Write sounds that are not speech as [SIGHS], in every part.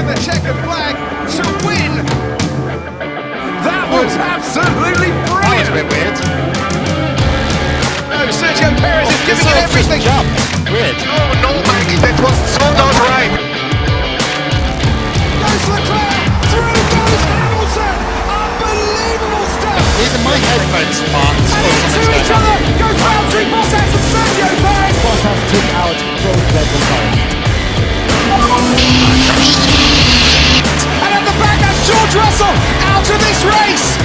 to the checkered flag to win. That was absolutely That was a brilliant. bit weird. No, Sergio Perez is giving it everything. jump. Weird. Oh no, mate, that was so not right. Goes Leclerc, through goes Hamilton. Unbelievable stuff. Even my headphones aren't And into each other goes Valtteri Bottas and Sergio Perez. Bottas took out both Red Bull cars. And at the back, that's George Russell out of this race.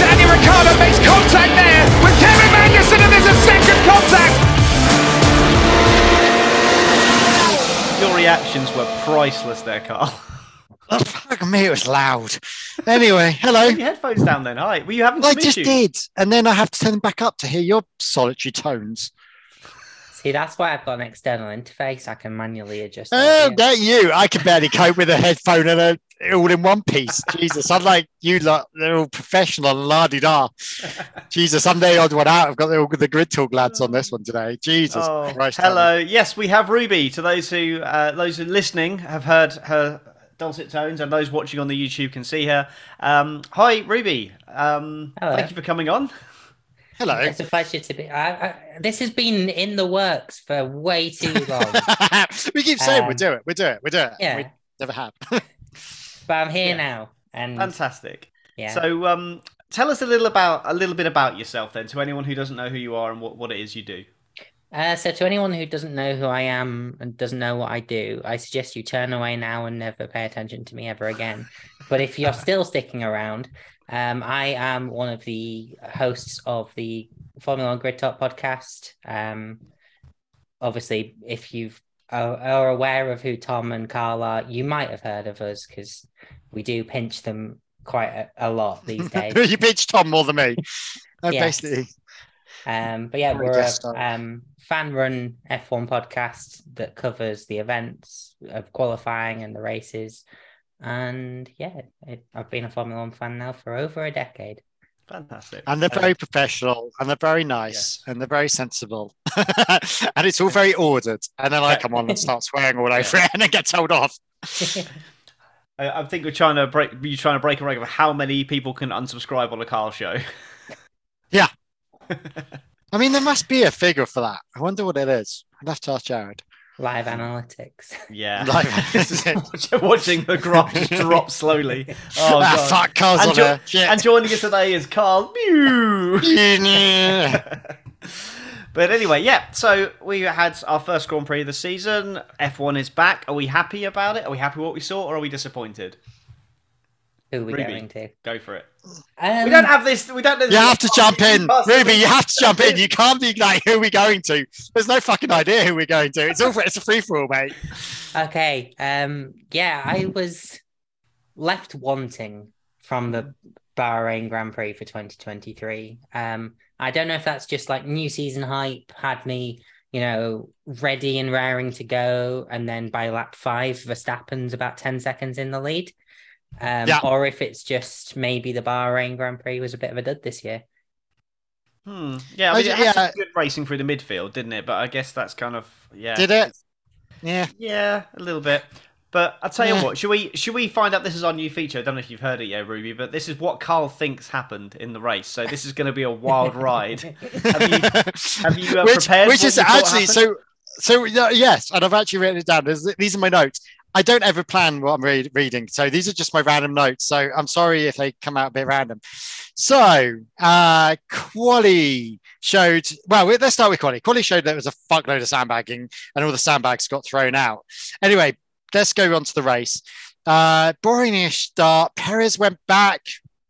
Danny Ricciardo makes contact there with Kevin Magnussen, and there's a second contact. Your reactions were priceless there, Carl. Oh, fuck me, it was loud. Anyway, hello. Put your headphones down then. Hi. Were you having I just issues? did. And then I have to turn them back up to hear your solitary tones. See, that's why I've got an external interface. I can manually adjust. Oh, audio. get you. I can barely cope with a headphone and a all in one piece. Jesus. I'm like you lot, they're all professional and la di da. Jesus, I'm the odd one out. I've got the, all the grid talk lads on this one today. Jesus Oh, Christ. hello. Yes, we have Ruby. To those who uh, those who are listening have heard her dulcet tones, and those watching on the YouTube can see her. Um, hi, Ruby. Um, Hello. thank you for coming on. Hello. It's a pleasure to be. I, I, this has been in the works for way too long, [LAUGHS] we keep saying we'll Um, do it, we'll do it, we'll do it. yeah. We never have. [LAUGHS] but I'm here Yeah. now, and Fantastic. yeah. So, um, tell us a little about a little bit about yourself then, to anyone who doesn't know who you are and what, what it is you do. Uh, so to anyone who doesn't know who I am and doesn't know what I do, I suggest you turn away now and never pay attention to me ever again. But if you're [LAUGHS] still sticking around, um, I am one of the hosts of the Formula One Grid Talk podcast. Um, obviously, if you are, are aware of who Tom and Carl are, you might have heard of us because we do pinch them quite a, a lot these [LAUGHS] days. you pinch Tom more than me. [LAUGHS] Yes. basically Um, but yeah, we're a um, fan-run F1 podcast that covers the events of qualifying and the races. And yeah, it, I've been a Formula One fan now for over a decade. Fantastic. and they're Uh, very professional and they're very nice and they're very sensible [LAUGHS] and it's all very ordered and then I come on and start swearing all over it [LAUGHS] and then get told off. [LAUGHS] I, I think we're trying to break. You're trying to break a record of how many people can unsubscribe on a Carl show. Yeah. I mean, there must be a figure for that. I wonder what it is. I'd have to ask Jared. Live analytics. Yeah. Like- [LAUGHS] [LAUGHS] Watching the graph [LAUGHS] drop slowly. Oh, ah, God. fuck, Carl's And on jo- Shit. And joining us today is Carl. Mew. but anyway, yeah. So we had our first Grand Prix of the season. F1 is back. Are we happy about it? Are we happy with what we saw, or are we disappointed? Who are we Ruby. going to? Go for it. Um, We don't have this. We don't. you have to jump in. Ruby, you have to jump in. You can't be like, who are we going to? There's no fucking idea who we're going to. It's all it's a free for all, mate. Okay. Um. Yeah, I was left wanting from the Bahrain Grand Prix for 2023. Um. I don't know if that's just like new season hype had me, you know, ready and raring to go, and then by lap five, Verstappen's about 10 seconds in the lead. Um, Yeah. or if it's just maybe the Bahrain Grand Prix was a bit of a dud this year. Hmm. Yeah, I I mean, ju- it had some yeah. good racing through the midfield, didn't it? But I guess that's kind of yeah. Did it? Yeah. Yeah, a little bit. But I'll tell you Yeah. what, should we should we find out this is our new feature? I don't know if you've heard it yet, Ruby, but this is what Carl thinks happened in the race. So this is going to be a wild [LAUGHS] ride. Have you have you uh, which, prepared? which what is you thought actually happened? so so yeah, yes and i've actually written it down these are my notes i don't ever plan what i'm read, reading so these are just my random notes so i'm sorry if they come out a bit random. So uh quali showed well let's start with quali. Quali showed that there was a fuckload of sandbagging and all the sandbags got thrown out. Anyway let's go on to the race. Uh boringish start. Perez went back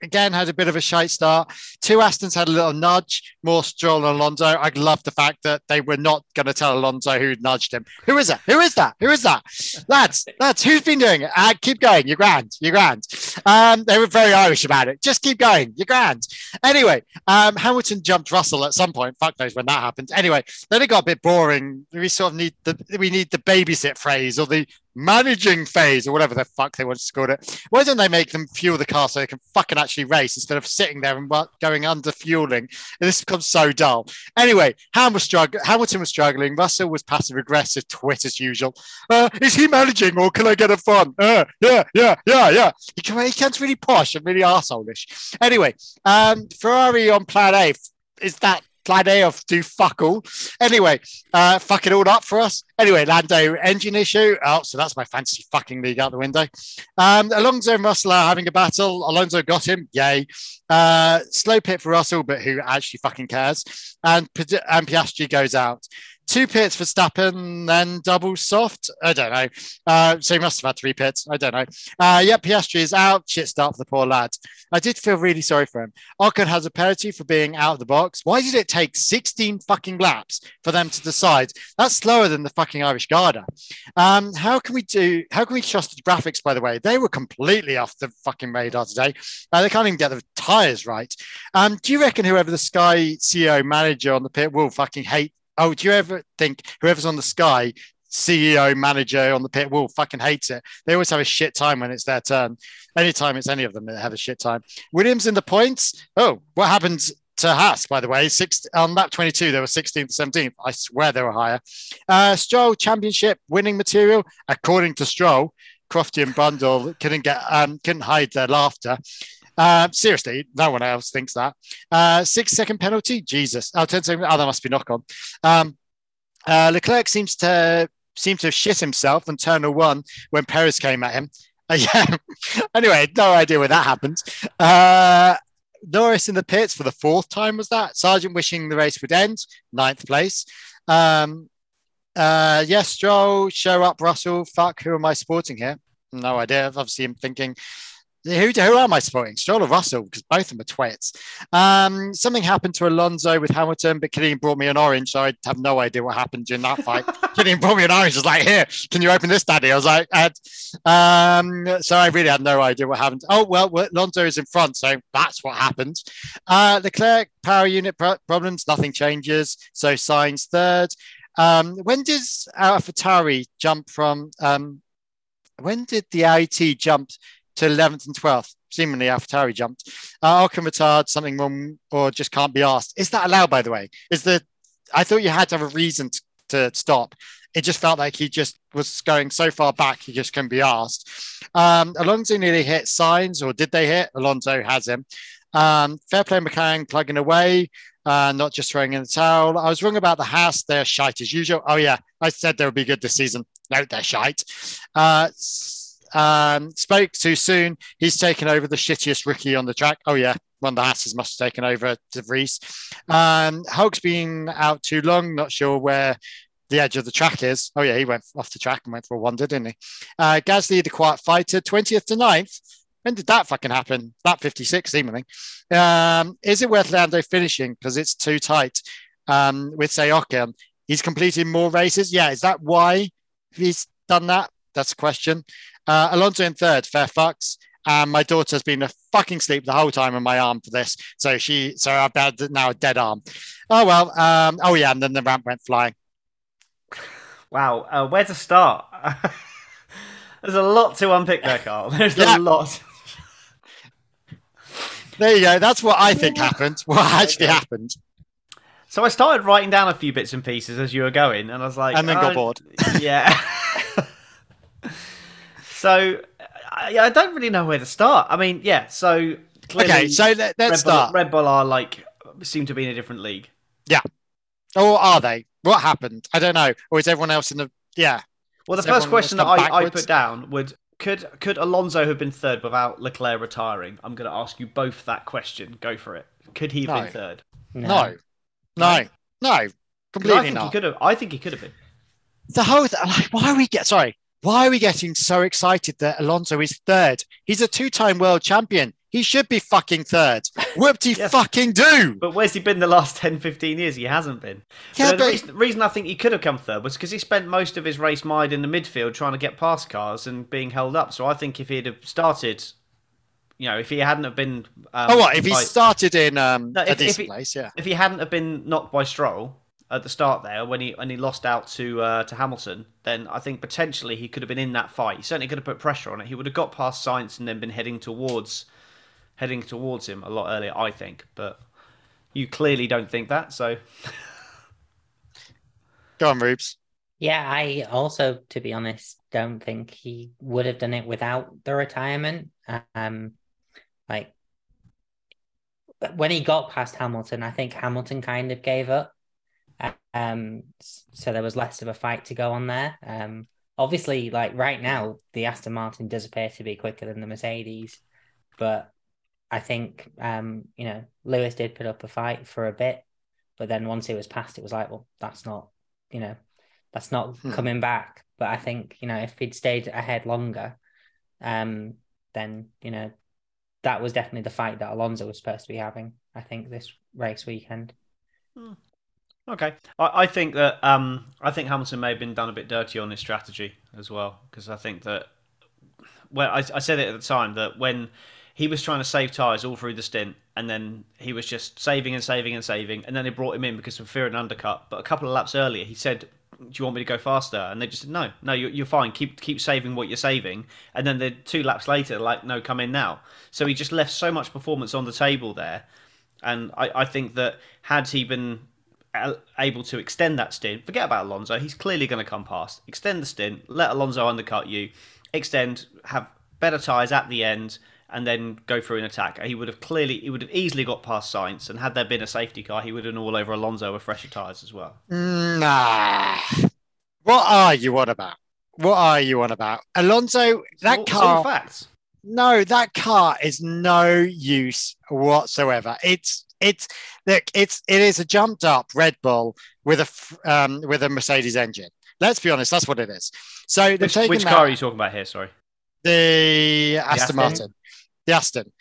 again had a bit of a shite start Two Astons had a little nudge, more Stroll and Alonso. I love the fact that they were not going to tell Alonso who nudged him. Who is that? Who is that? Who is that? lads, lads, who's been doing it? Uh, keep going. You're grand. You're grand. Um, they were very Irish about it. Just keep going. You're grand. Anyway, um, Hamilton jumped Russell at some point. Fuck knows when that happened. Anyway, then it got a bit boring. We sort of need the we need the babysit phrase or the managing phase or whatever the fuck they want to call it. Why don't they make them fuel the car so they can fucking actually race instead of sitting there and going under fueling? And this becomes so dull. Anyway, Hamilton was struggling. Russell was passive aggressive, twit as usual. Uh, is he managing or can I get a fun? Uh, yeah, yeah, yeah, yeah. He, can, he really posh and really arsehole-ish. Anyway, um, Ferrari on plan A. Is that of do fuck all? Anyway, uh, fuck it all up for us. Anyway, Lando engine issue. Oh, so that's my fantasy fucking league out the window. Um, Alonso and Russell are having a battle. Alonso got him. Yay. Uh, slow pit for Russell, but who actually fucking cares? And, and Piastri goes out. Two pits for Stappen, then double soft. I don't know. Uh, so he must have had three pits. I don't know. Uh, yeah, Piastri is out. Shit start for the poor lad. I did feel really sorry for him. Ocon has a penalty for being out of the box. Why did it take 16 fucking laps for them to decide? That's slower than the fucking Irish Garda. Um, how can we do? How can we trust the graphics? By the way, they were completely off the fucking radar today. Uh, they can't even get the tires right. Um, do you reckon whoever the Sky CEO manager on the pit will fucking hate? Oh, do you ever think whoever's on the Sky CEO manager on the pit will fucking hates it? They always have a shit time when it's their turn. Anytime it's any of them, they have a shit time. Williams in the points. Oh, what happened to Haas, by the way? Six on lap 22, they were 16th, 17th. I swear they were higher. Uh, Stroll championship winning material, according to Stroll. Crofty and Brundle couldn't get um, couldn't hide their laughter. Uh, seriously, no one else thinks that. Uh, six second penalty, Jesus. Oh, 10 second. Oh, that must be knock on. Um, uh, Leclerc seems to seem to have shit himself on turn one when Perez came at him. Uh, [LAUGHS] yeah. anyway, no idea where that happened. Uh, Norris in the pits for the fourth time was that. Sargeant wishing the race would end, ninth place. Um, uh, yes, Stroll, show up, Russell. Fuck, who am I supporting here? No idea. Obviously, I'm thinking, who, who am I supporting? Stroll or Russell? Because both of them are twits. Um, something happened to Alonso with Hamilton, but Killian brought me an orange, so I have no idea what happened during that fight. [LAUGHS] Killian brought me an orange. I was like, here, can you open this, Daddy? I was like, Ed. Um, so I really had no idea what happened. Oh, well, Alonso is in front, so that's what happened. Uh, Leclerc, power unit pro- problems, nothing changes. So Sainz third. Um, when does AlphaTauri jump from? Um, when did the AIT jump to 11th and 12th? Seemingly AlphaTauri jumped. Uh, Ocon retard, something wrong, or just can't be asked. Is that allowed, by the way? Is the? I thought you had to have a reason to, to stop. It just felt like he just was going so far back, he just couldn't be asked. Um, Alonso nearly hit Sainz, or did they hit? Alonso has him. Um, fair play McLaren plugging away uh, not just throwing in the towel. I was wrong about the Haas. They're shite as usual. Oh, yeah. I said they would be good this season. No, they're shite. Uh, um, spoke too soon. He's taken over the shittiest rookie on the track. Oh, yeah. One of the Haas's must have taken over De Vries. Um, Hulk's been out too long. Not sure where the edge of the track is. Oh, yeah. He went off the track and went for a wonder, didn't he? Uh, Gasly, the quiet fighter, 20th to 9th. When did that fucking happen? That 56, seemingly. Um, is it worth Lando finishing because it's too tight um, with, say, Ocon? He's completed more races. Yeah, is that why he's done that? That's a question. Uh, Alonso in third, fair fucks. Um, my daughter's been a fucking sleep the whole time on my arm for this. So she, so I've had now a dead arm. Oh, well. Um, oh, yeah. And then the ramp went flying. Wow, uh, where to start? [LAUGHS] There's a lot to unpick there, Carl. [LAUGHS] There's Yeah. a lot. There you go. That's what I think happened. [LAUGHS] What actually Okay. happened. So I started writing down a few bits and pieces as you were going, and I was like, And then got oh, bored. Yeah. So uh, I, I don't really know where to start. I mean, yeah. So clearly, Okay, so let, Red, let's Bull, start. Red Bull are like seem to be in a different league. Yeah. Or are they? What happened? I don't know. Or is everyone else in the? Yeah. Well, the Has first question that I, I put down would could could Alonso have been third without Leclerc retiring? I'm going to ask you both that question. Go for it. Could he have No. been third? No. No. No. Completely I think not. he could have. I think he could have been. the whole th- like why are we get sorry why are we getting so excited that Alonso is third? He's a two-time world champion. He should be fucking third. Whooped he Yes. fucking do. But where's he been the last 10, 15 years? He hasn't been. Yeah, But the but- reason, reason I think he could have come third was because he spent most of his race mind in the midfield trying to get past cars and being held up. So I think if he'd have started You know, if he hadn't have been, um, oh, what if he started in um, No, a if- if he- place? Yeah. if he hadn't have been knocked by Stroll at the start there when he when he lost out to uh, to Hamilton, then I think potentially he could have been in that fight. He certainly could have put pressure on it. He would have got past Sainz and then been heading towards heading towards him a lot earlier, I think. But you clearly don't think that, so [LAUGHS] Go on, Rubes. Yeah, I also, to be honest, don't think he would have done it without the retirement. Um, like when he got past Hamilton, I think Hamilton kind of gave up. Um, so there was less of a fight to go on there. Um, obviously, like right now, the Aston Martin does appear to be quicker than the Mercedes, but I think um, you know, Lewis did put up a fight for a bit, but then once it was past, it was like, well, that's not, you know, that's not Hmm. coming back. But I think, you know, if he'd stayed ahead longer, um, then, you know, that was definitely the fight that Alonso was supposed to be having, I think, this race weekend. Okay, I, I think that um, I think Hamilton may have been done a bit dirty on his strategy as well because I think that well, I, I said it at the time that when he was trying to save tyres all through the stint, and then he was just saving and saving and saving, and then they brought him in because of fear and undercut. But a couple of laps earlier, he said, "Do you want me to go faster?" And they just said, "No, no, you're, you're fine. Keep keep saving what you're saving." And then the two laps later, like, "No, come in now." So he just left so much performance on the table there, and I, I think that had he been able to extend that stint, forget about Alonso. He's clearly going to come past. Extend the stint, let Alonso undercut you, extend, have better tyres at the end, and then go through an attack. He would have clearly, he would have easily got past Sainz, and had there been a safety car, he would have been all over Alonso with fresher tyres as well. Nah. What are you on about? What are you on about? Alonso, that all- it's all facts. No, that car is no use whatsoever. It's it's look, it's it is a jumped up Red Bull with a um, with a Mercedes engine. Let's be honest, that's what it is. So they've Which, which that- car are you talking about here? Sorry. the Aston Aston? Martin, the Aston.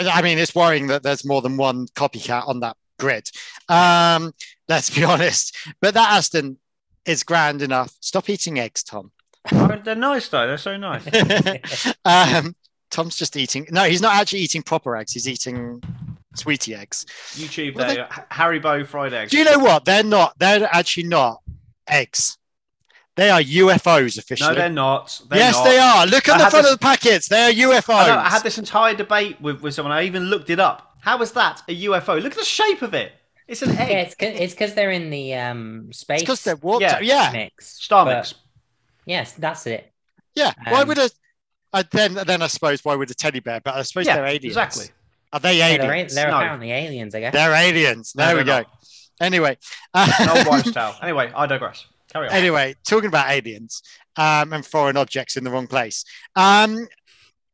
I mean, it's worrying that there's more than one copycat on that grid. Um, let's be [LAUGHS] honest, but that Aston is grand enough. Stop eating eggs, Tom. Oh, they're nice though. They're so nice. [LAUGHS] um, Tom's just eating. No, he's not actually eating proper eggs. He's eating sweetie eggs. YouTube, Well, there, H- Haribo fried eggs. Do you know what? They're not. They're actually not eggs. They are UFOs officially. No, they're not. They're yes, not. they are. Look I at the front this- of the packets. They are UFOs. I, know, I had this entire debate with, with someone. I even looked it up. How is that a UFO? Look at the shape of it. It's an egg. Yeah, it's cause, they're in the um space because they're warped. Yeah. Yeah, yeah. mix. Star but- mix. Yes, that's it. Yeah. Why Um, would a? I then then I suppose why would a teddy bear? But I suppose Yeah, they're aliens. exactly. Are they Yeah, aliens? they're, they're No. apparently aliens, I guess. They're aliens. No, There we they're go. not. Anyway, [LAUGHS] An old wives' tale. Anyway, I digress. Carry on. anyway, talking about aliens um, and foreign objects in the wrong place. Um,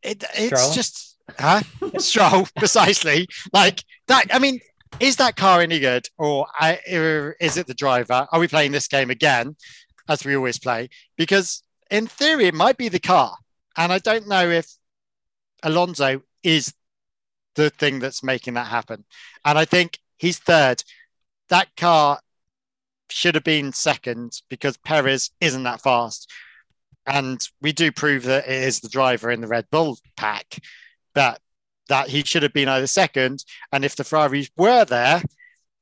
it, it's Stroll? just huh? Stroll [LAUGHS] precisely like that. I mean, is that car any good, or I, or is it the driver? Are we playing this game again, as we always play? Because in theory, it might be the car, and I don't know if Alonso is the thing that's making that happen. And I think he's third. That car should have been second because Perez isn't that fast. And we do prove that it is the driver in the Red Bull pack that that he should have been either second. And if the Ferraris were there,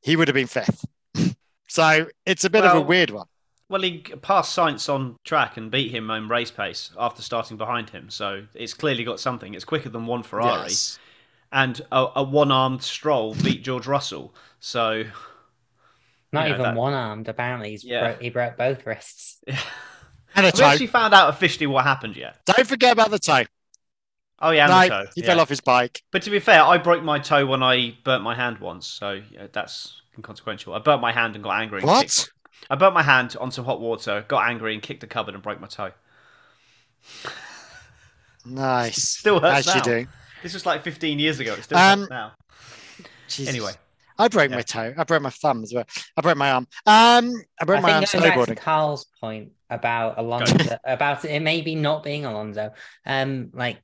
he would have been fifth. [LAUGHS] so it's a bit of a weird one. Well, he passed Sainz on track and beat him on race pace after starting behind him. So it's clearly got something. It's quicker than one Ferrari. Yes. And a, a one armed Stroll beat George Russell. So Not you know, even that- one armed, apparently. He's Yeah. bro- he broke both wrists. [LAUGHS] And a have we actually found out officially what happened yet? Don't forget about the toe. Oh, yeah, and no, the toe. he yeah. fell off his bike. But to be fair, I broke my toe when I burnt my hand once. So yeah, that's inconsequential. I burnt my hand and got angry. and What? Kicked- I burnt my hand on some hot water, got angry and kicked the cupboard and broke my toe. Nice. [LAUGHS] Still hurts As you now. do. This was like 15 years ago. It still Um, hurts now. Jesus. Anyway. I broke Yeah. my toe. I broke my thumb as well. I broke my arm. Um, I broke I my arm think going back to snowboarding. Carl's point about Alonso, about it maybe not being Alonso. Um, like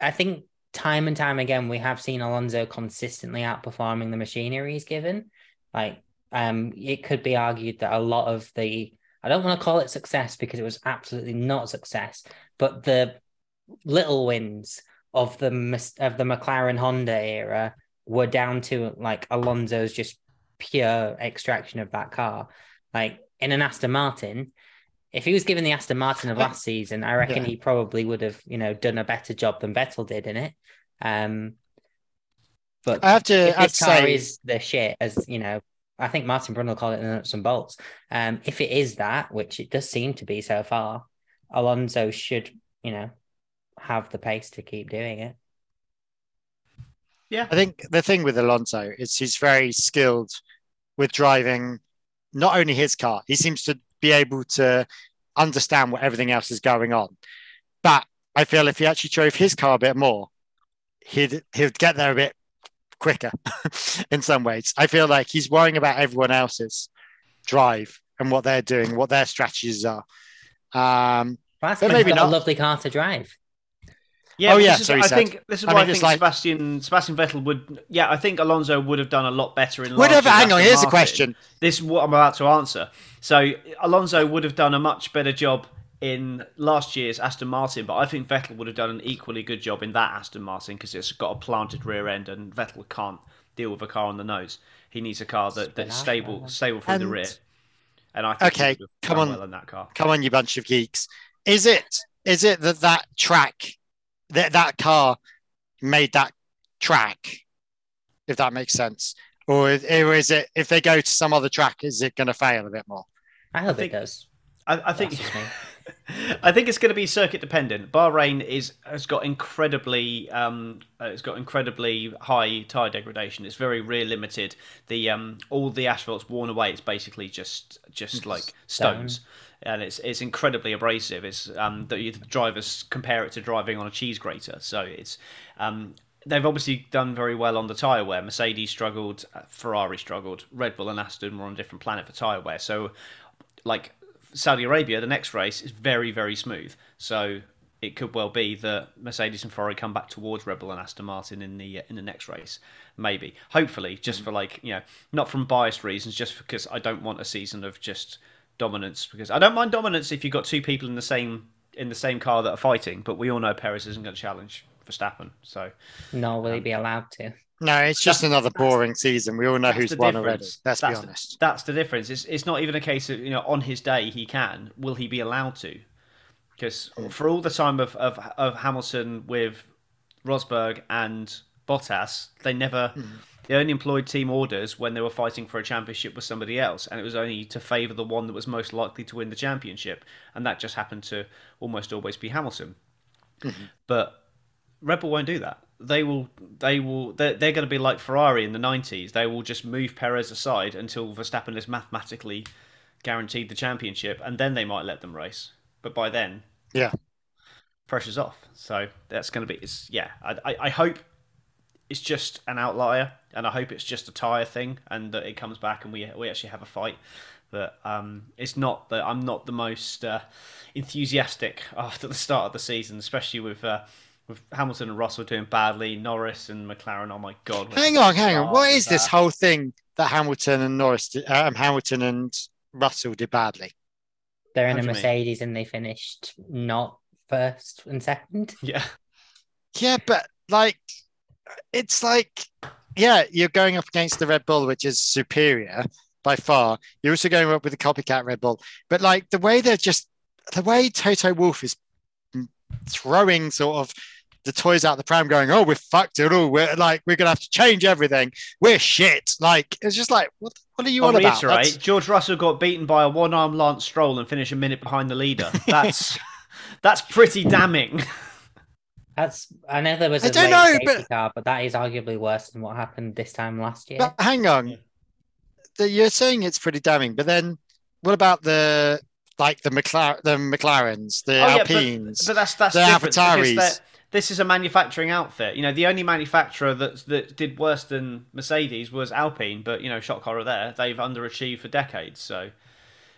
I think time and time again we have seen Alonso consistently outperforming the machinery he's given. Like, um, it could be argued that a lot of the I don't want to call it success because it was absolutely not success, but the little wins of the of the McLaren Honda era were down to like Alonso's just pure extraction of that car. Like in an Aston Martin, if he was given the Aston Martin of last season, I reckon Yeah. he probably would have, you know, done a better job than Vettel did in it. Um, but I have to, if this car say, is the shit, as you know, I think Martin Brundle called it the nuts and bolts. Um, if it is that, which it does seem to be so far, Alonso should, you know, have the pace to keep doing it. Yeah. I think the thing with Alonso is he's very skilled with driving not only his car, he seems to be able to understand what everything else is going on. But I feel if he actually drove his car a bit more, he'd he'd get there a bit quicker [LAUGHS] in some ways. I feel like he's worrying about everyone else's drive and what they're doing, what their strategies are. Um, Well, that's But maybe maybe got a lovely car to drive. Yeah, Oh, yeah, is, so I said. think this is I why I, mean, it's think like- Sebastian Sebastian Vettel would. Yeah, I think Alonso would have done a lot better in. would have, hang on, Aston here's a question. This is what I'm about to answer. So Alonso would have done a much better job in last year's Aston Martin, but I think Vettel would have done an equally good job in that Aston Martin because it's got a planted rear end, and Vettel can't deal with a car on the nose. He needs a car that, that's Spin stable, yeah. stable through the rear. And I think Okay, come on. well in that car. come on, you bunch of geeks. Is it is it that that track that that car made that track? If that makes sense, or is, or is it if they go to some other track, is it going to fail a bit more? I hope think- it does. I, I think That's just me. [LAUGHS] I think it's going to be circuit dependent. Bahrain is has got incredibly um, uh, it's got incredibly high tire degradation. It's very rear limited. The um, all the asphalt's worn away. It's basically just just like stones. And it's it's incredibly abrasive. It's um, the, the drivers compare it to driving on a cheese grater. So it's um, they've obviously done very well on the tyre wear. Mercedes struggled, uh, Ferrari struggled, Red Bull and Aston were on a different planet for tyre wear. So like Saudi Arabia, the next race is very, very smooth. So it could well be that Mercedes and Ferrari come back towards Red Bull and Aston Martin in the in the next race. Maybe, hopefully, just for like you know, not from biased reasons, just because I don't want a season of just dominance. Because I don't mind dominance if you've got two people in the same in the same car that are fighting. But we all know Perez isn't going to challenge Verstappen. So Nor Um, will he be allowed to. No, it's just That's- another boring season. We all know who's the won already. Let's that's be the- honest. that's the difference. It's it's not even a case of you know on his day he can. Will he be allowed to? Because mm. for all the time of, of of Hamilton with Rosberg and Bottas, they never mm. they only employed team orders when they were fighting for a championship with somebody else, and it was only to favour the one that was most likely to win the championship, and that just happened to almost always be Hamilton. Mm-hmm. But Red Bull won't do that. They will. They will. They're, they're going to be like Ferrari in the '90s. They will just move Perez aside until Verstappen is mathematically guaranteed the championship, and then they might let them race. But by then, Yeah. pressure's off. So that's going to be. It's yeah. I, I, I hope it's just an outlier, and I hope it's just a tire thing, and that it comes back and we we actually have a fight. But um, it's not that I'm not the most uh, enthusiastic [LAUGHS] after the start of the season, especially with uh, with Hamilton and Russell doing badly, Norris and McLaren. Oh my god! Hang on, hang on. What is What this whole thing that Hamilton and Norris, did, um, Hamilton and Russell did badly? They're in How a do mean? Mercedes and they finished not first and second. [LAUGHS] Yeah, Yeah, but like, it's like, yeah, you're going up against the Red Bull, which is superior by far. You're also going up with the copycat Red Bull, but like the way they're just, the way Toto Wolff is throwing sort of the toys out the pram, going, "Oh, we're fucked it all. Oh, we're like, we're gonna have to change everything. We're shit." Like, it's just like, what, what are you I'll on about? reiterate: That's- George Russell got beaten by a one-armed Lance Stroll and finished a minute behind the leader. [LAUGHS] That's that's pretty damning. That's I know there was I a don't know, safety but- car, but that is arguably worse than what happened this time last year. But hang on, The- you're saying it's pretty damning, but then what about the like the McLaren, the McLarens, the Oh, yeah, Alpines? but, but that's that's the different Avataris. This is a manufacturing outfit. You know, the only manufacturer that that did worse than Mercedes was Alpine, but you know, shock horror there. They've underachieved for decades, so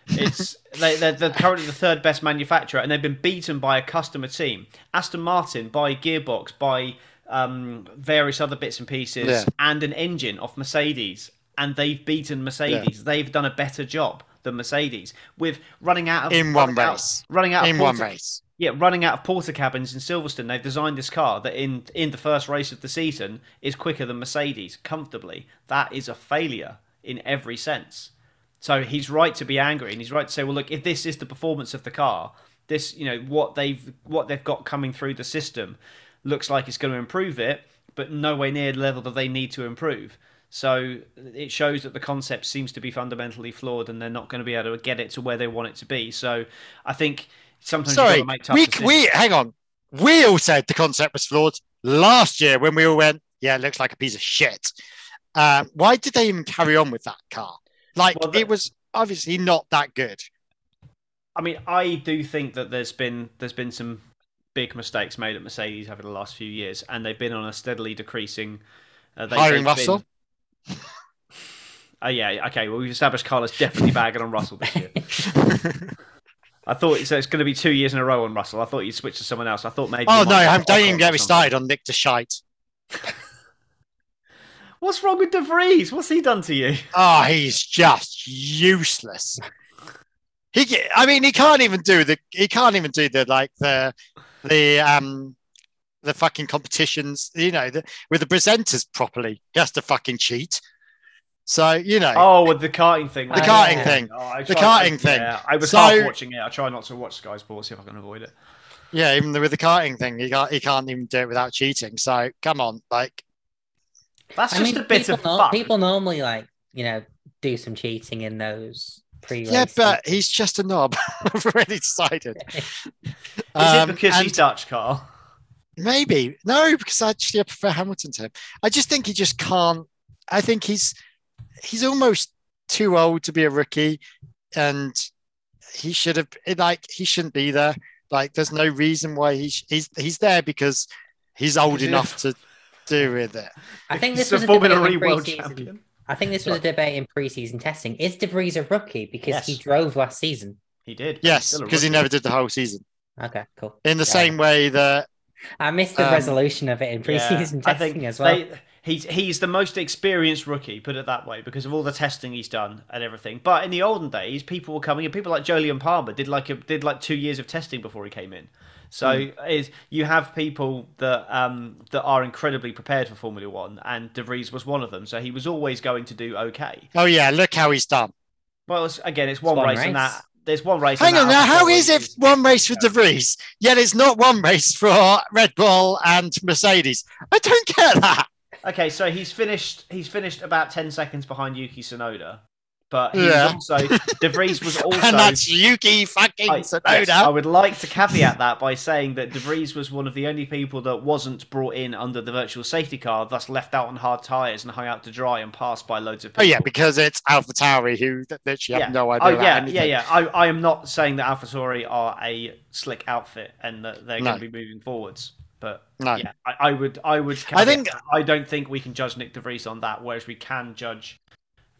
it's [LAUGHS] they, they're, they're currently the third best manufacturer, and they've been beaten by a customer team, Aston Martin, by Gearbox, by um, various other bits and pieces, Yeah. and an engine off Mercedes, and they've beaten Mercedes. They've done a better job than Mercedes with running out of In one running out- race. running out of in one porta- race. Yeah, running out of porter cabins in Silverstone, they've designed this car that in in the first race of the season is quicker than Mercedes comfortably. That is a failure in every sense. So he's right to be angry, and he's right to say, "Well, look, if this is the performance of the car, this, you know, what they've what they've got coming through the system looks like it's going to improve it, but nowhere near the level that they need to improve." So it shows that the concept seems to be fundamentally flawed, and they're not going to be able to get it to where they want it to be. So I think sometimes Sorry, you've make tough we decisions. we hang on. We all said the concept was flawed last year when we all went, "Yeah, it looks like a piece of shit." Uh, why did they even carry on with that car? Like Well, the- it was obviously not that good. I mean, I do think that there's been there's been some big mistakes made at Mercedes over the last few years, and they've been on a steadily decreasing. Uh, they, Hiring they've Russell? Been... [LAUGHS] Oh yeah, okay. Well, we've established Carlos definitely bagging on Russell this year. [LAUGHS] I thought so. It's going to be two years in a row on Russell. I thought you'd switch to someone else. I thought maybe. oh no, I'm, don't even get me started on Nick DeShite. [LAUGHS] What's wrong with De Vries? What's he done to you? Oh, he's just useless. He, I mean, he can't even do the. He can't even do the like the the um the fucking competitions. You know, the, with the presenters properly. He has to fucking cheat. So you know, Oh, with the karting thing. the Oh, karting yeah. thing. Oh, The tried- karting I- thing. Yeah, I was So- half watching it. I try not to watch Sky Sports see if I can avoid it. Yeah, even with the karting thing, he can't. He can't even do it without cheating. So come on, like That's I just mean, a bit of nor- fun. people normally like you know do some cheating in those pre. yeah, but he's just a knob. [LAUGHS] I've already decided. [LAUGHS] Is Um, it because he's Dutch, Carl? Maybe no, because actually I prefer Hamilton to him. I just think he just can't. I think he's he's almost too old to be a rookie, and he should have like he shouldn't be there. Like, there's no reason why he sh- he's he's there because he's old enough to do with it. I think He's this was a a debate in world champion. I think this was a debate in preseason testing. Is De Vries a rookie because he drove last season? He did. Yes, because he never did the whole season. Okay, cool. In the Yeah. same way that I missed the Um, resolution of it in preseason I testing think as well. they, he's he's the most experienced rookie, put it that way, because of all the testing he's done and everything. But in the olden days, people were coming in. People like Jolyon Palmer did like a, did like two years of testing before he came in. So Hmm. is you have people that um, that are incredibly prepared for Formula One, and De Vries was one of them. So he was always going to do okay. oh yeah, look how he's done. Well, it's, again, it's one, one race, and that there's one race. Hang on now, how Alfa is Tauri it one race for De Vries, yet it's not one race for Red Bull and Mercedes? I don't get that. Okay, so he's finished. He's finished about ten seconds behind Yuki Tsunoda, but he Yeah. was also De Vries was [LAUGHS] also. and that's Yuki fucking I, Tsunoda. yes, I would like to caveat that by saying that De Vries was one of the only people that wasn't brought in under the virtual safety car, thus left out on hard tyres and hung out to dry and passed by loads of people. Oh yeah, because it's Alpha Tauri who literally Yeah. have no idea Oh yeah, anything. yeah, yeah. I, I am not saying that AlphaTauri are a slick outfit and that they're No. going to be moving forwards, but No. yeah, I, I would, I would. I think-. I don't think we can judge Nick De Vries on that, whereas we can judge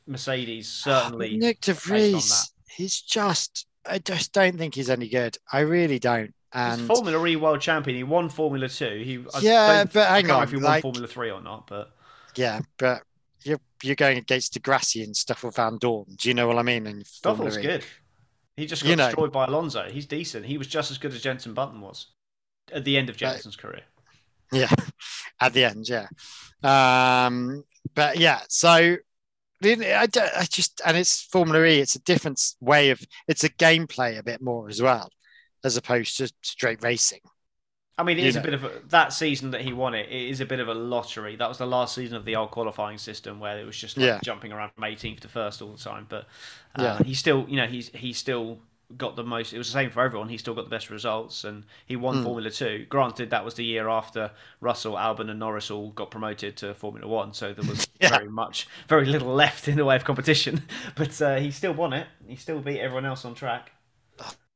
Mercedes ah, certainly. Nick De Vries, he's just. I just don't think he's any good. I really don't. He's And Formula E world champion. He won Formula Two. He I Yeah, don't- but I hang on, if he won like- Formula Three or not, but yeah, but you're you're going against Di Grassi and stuff with Vandoorne. Do you know what I mean? And Stoffel's good. He just got You know. destroyed by Alonso. He's decent. He was just as good as Jensen Button was at the end of. Jensen's career. Yeah, [LAUGHS] at the end, yeah. Um, but yeah, so I just and it's Formula E. It's a different way of it's a gameplay a bit more as well, as opposed to straight racing. I mean, it You is a bit of a, that season that he won it. It is a bit of a lottery. That was the last season of the old qualifying system where it was just like Yeah. jumping around from 18th to first all the time. But uh, Yeah. he still, you know, he's he still got the most. It was the same for everyone. He still got the best results, and he won Hmm. Formula Two. Granted, that was the year after Russell, Albon, and Norris all got promoted to Formula One, so there was [LAUGHS] Yeah. very much, very little left in the way of competition. [LAUGHS] But uh, he still won it. He still beat everyone else on track.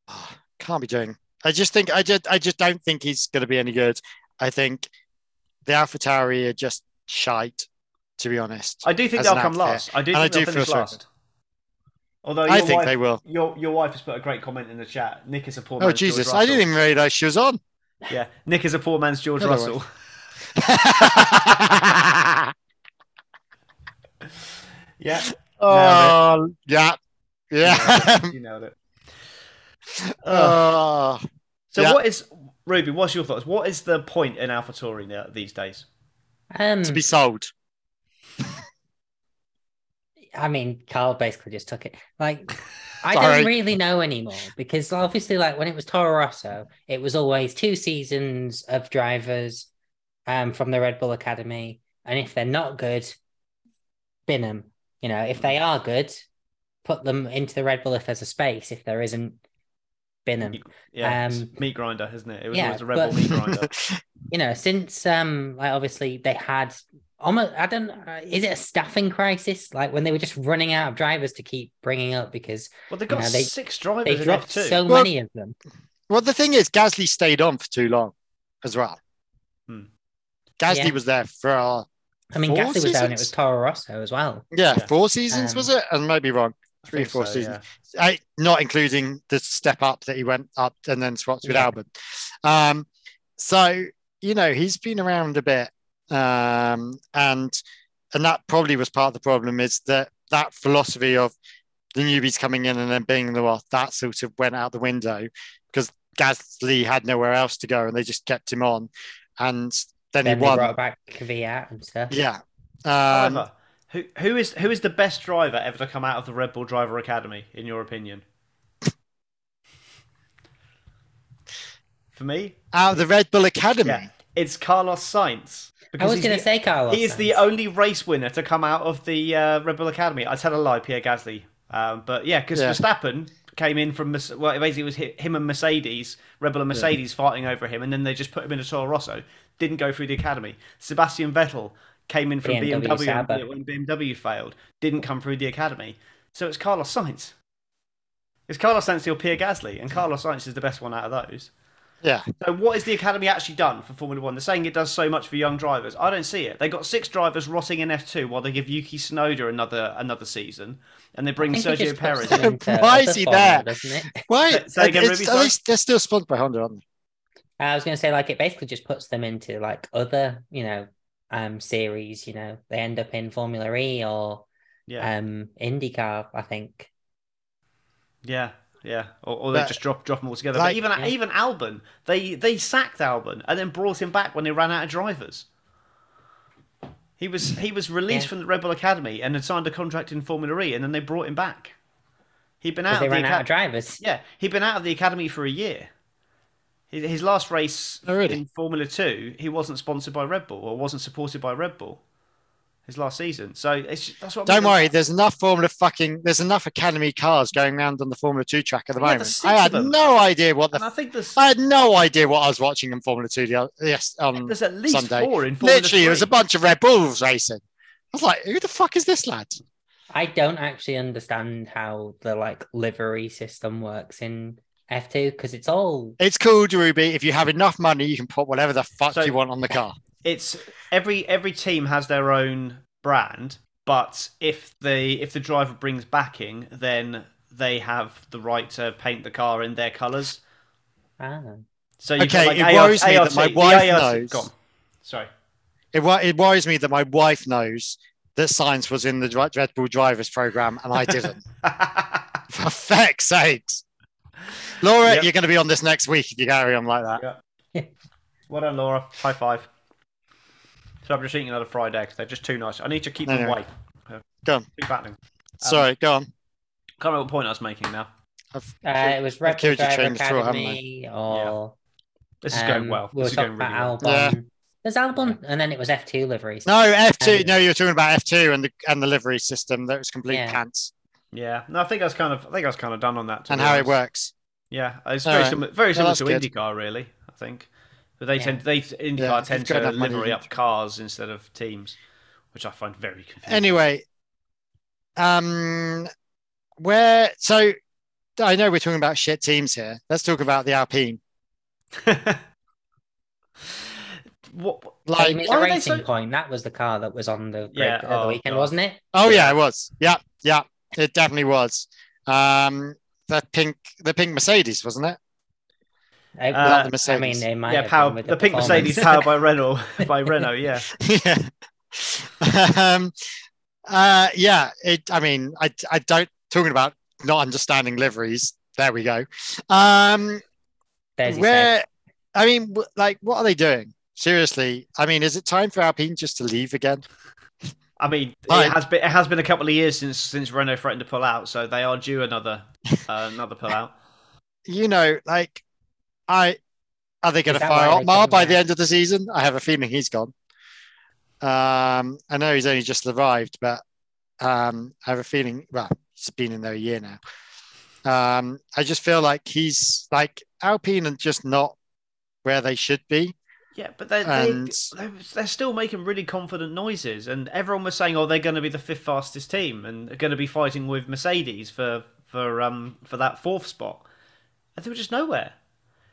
Oh, [SIGHS] can't be doing. I just think I just I just don't think he's going to be any good. I think the AlphaTauri are just shite, to be honest. I do think they'll come outfit. last. I do And think I they'll do feel finish sorry last. Although I your think wife, they will. Your your wife has put a great comment in the chat. Nick is a poor man's. Oh man's Jesus! I didn't even realise she was on. Yeah, Nick is a poor man's George Hello, Russell. [LAUGHS] yeah, oh yeah, you nailed yeah. it. You nailed it. [LAUGHS] oh, So Yeah. what is Ruby? What's your thoughts? What is the point in AlphaTauri now these days? Um, to be sold. I mean, Carl basically just took it. Like, I don't really know anymore because obviously, like when it was Toro Rosso, it was always two seasons of drivers um, from the Red Bull Academy, and if they're not good, bin them. You know, if they are good, put them into the Red Bull if there's a space. If there isn't, bin them. Yeah, Um, meat grinder, isn't it? It was yeah, always a Red Bull meat grinder. [LAUGHS] you know, since um, like obviously they had almost, I don't, uh, is it a staffing crisis? Like when they were just running out of drivers to keep bringing up because Well, they've got Yeah, they- six drivers they in dropped F2. so Well- many of them. well, the thing is, Gasly stayed on for too long as well. Hmm. Gasly Yeah. was there for uh, I mean, four Gasly was there and it was Toro Rosso as well. yeah, Yeah. four seasons Um, was it? And be wrong. Three or four so, seasons. yeah. I, not including the step up that he went up and then swapped with Yeah. Albon. Um, so you know he's been around a bit, um, and and that probably was part of the problem is that that philosophy of the newbies coming in and then being the well, that sort of went out the window because Gasly had nowhere else to go and they just kept him on, and then, Then he they won. brought back Kvyat and stuff. Yeah. Um, However, who who is who is the best driver ever to come out of the Red Bull Driver Academy, in your opinion? For me, out of the Red Bull Academy. yeah, it's Carlos Sainz. I was going to say Carlos. He is the only race winner to come out of the uh, Red Bull Academy. I tell a lie, Pierre Gasly. Um, but yeah, because Yeah. Verstappen came in from well, basically it was him and Mercedes, Red Bull and Mercedes fighting over him, and then they just put him in a Toro Rosso. Didn't go through the academy. Sebastian Vettel came in from BMW BMW, when BMW failed. Didn't come through the academy. So it's Carlos Sainz. It's Carlos Sainz or Pierre Gasly, and Carlos Sainz is the best one out of those. Yeah. So what has the academy actually done for Formula One? They're saying it does so much for young drivers. I don't see it. They got six drivers rotting in F two while they give Yuki Tsunoda another another season, and they bring Sergio Perez. them in. Why is he there? [LAUGHS] Why? Say- say again, Ruby, at least they're still sponsored by Honda, aren't they? I was going to say like it basically just puts them into like other you know um series. You know they end up in Formula E or Yeah, um IndyCar. I think. yeah, yeah. Or, or they But- just drop drop them all together. like- but even Yeah. even Albon, they they sacked Albon and then brought him back when they ran out of drivers. He was he was released Yeah. from the Red Bull Academy and had signed a contract in Formula E, and then they brought him back. He'd been out they of the ran out of academy. drivers. Yeah, he'd been out of the academy for a year. His, his last race Oh, really? in Formula Two, he wasn't sponsored by Red Bull or wasn't supported by Red Bull. His last season, so it's, that's what. I Don't mean. worry, there's enough Formula fucking there's enough Academy cars going around on the Formula Two track at the Yeah, moment. I had no idea what the And I think there's I had no idea what I was watching in Formula Two the other, yes um, there's at least Sunday. four in Formula literally it was a bunch of Red Bulls racing. I was like, who the fuck is this lad? I don't actually understand how the like livery system works in F2 because it's all It's cool, Ruby. If you have enough money, you can put whatever the fuck So- you want on the car. It's every every team has their own brand, but if the if the driver brings backing, then they have the right to paint the car in their colours. ah, So you've Okay, got, like, it worries me that my wife ART knows. Go on. Sorry. It, it worries me that my wife knows that Sainz was in the Dri- Red Bull drivers program and I didn't. [LAUGHS] For feck's sakes. Laura, Yep. you're going to be on this next week if you carry on like that. well done, Laura. High five. So I'm just eating another fried egg. They're just too nice. I need to keep them Anyway. away. Uh, Go on. Keep fattening. Sorry, go on. Can't remember what point I was making now. I've- uh, it was I've Red Bull killed your Driver train of thought, haven't I? Academy or This is um, going well. We were This is talking going really about well. Albon. Yeah. There's Albon, and then it was F2 liveries. No, F2. Um, no, you were talking about F2 and the and the livery system that was complete Yeah. pants Yeah. No, I think I was kind of. I think I was kind of done on that. and be how it works. Yeah, it's All very right. similar. Very similar that's to good. IndyCar, really. I think, but they Yeah. tend they IndyCar Yeah, tend you've to livery up cars instead of teams, which I find very confusing. Anyway, um, where so I know we're talking about shit teams here. Let's talk about the Alpine. [LAUGHS] what? Like, Same as why the are racing so- point. That was the car that was on the, Yeah, break- uh, the oh, weekend, God. wasn't it? oh yeah, it was. Yeah, yeah, it definitely was. Um, the pink, the pink Mercedes, wasn't it? It- Uh, Not the I mean, they might Yeah, power, been with the, pink. Mercedes powered by [LAUGHS] Renault by Renault. Yeah, yeah. [LAUGHS] um, uh, yeah. It. I mean, I. I don't talking about not understanding liveries. There we go. Um, There's your Where, I mean, like, what are they doing? Seriously, I mean, is it time for Alpine just to leave again? I mean, Fine. it has been it has been a couple of years since since Renault threatened to pull out, so they are due another uh, another pull out. [LAUGHS] You know, like, I are they going to fire they Otmar by the end of the season? I have a feeling he's gone. Um, I know he's only just arrived, but um, I have a feeling. Well, he's been in there a year now. Um, I just feel like he's like Alpine and just not where they should be. Yeah, but they they And- they're, they're still making really confident noises, and everyone was saying, "Oh, they're going to be the fifth fastest team, and are going to be fighting with Mercedes for for um for that fourth spot." And they were just nowhere.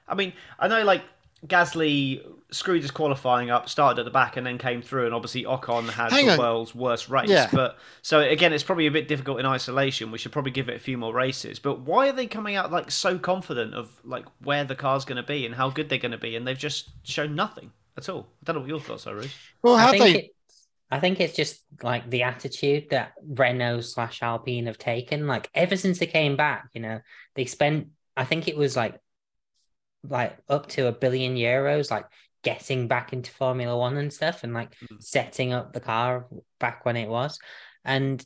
I mean, I know like Gasly screwed his qualifying up, started at the back, and then came through, and obviously Ocon had Hang the on. world's worst race. Yeah. But so again, it's probably a bit difficult in isolation. We should probably give it a few more races. But why are they coming out like so confident of like where the car's going to be and how good they're going to be, and they've just shown nothing at all? I don't know what your thoughts are, Ruth. Well, I have think they? it's I think it's just like the attitude that Renault slash Alpine have taken. Like ever since they came back, you know, they spent I think it was like like up to a billion euros, like getting back into Formula One and stuff, and like Mhm. setting up the car back when it was, and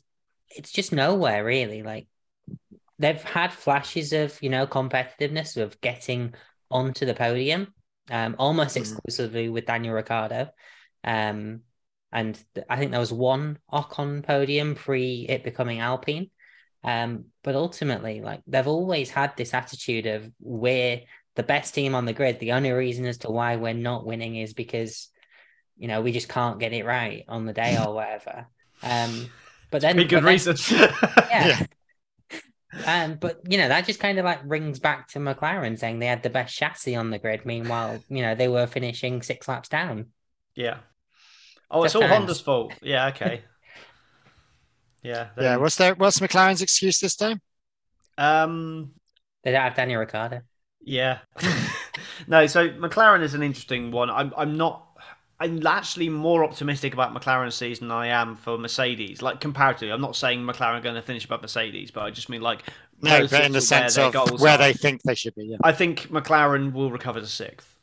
it's just nowhere really. Like they've had flashes of you know competitiveness of getting onto the podium, um, almost Mhm. exclusively with Daniel Ricciardo. Um, and I think there was one Ocon podium pre it becoming Alpine. Um, but ultimately, like they've always had this attitude of we're the best team on the grid. The only reason as to why we're not winning is because you know we just can't get it right on the day or whatever. Um, but then, Pretty good but then- reason. [LAUGHS] yeah. Um, but you know that just kind of like rings back to McLaren saying they had the best chassis on the grid. Meanwhile, you know they were finishing six laps down. yeah. Oh, it's The all fans. Honda's fault. Yeah. Okay. [LAUGHS] Yeah. Yeah. What's their What's McLaren's excuse this time? Um. They don't have Daniel Ricciardo. Yeah. [LAUGHS] no, so McLaren is an interesting one. I'm I'm not I'm actually more optimistic about McLaren's season than I am for Mercedes. Like comparatively, I'm not saying McLaren are going to finish above Mercedes, but I just mean like No, but in the sense of where are. they think they should be. Yeah. I think McLaren will recover to sixth,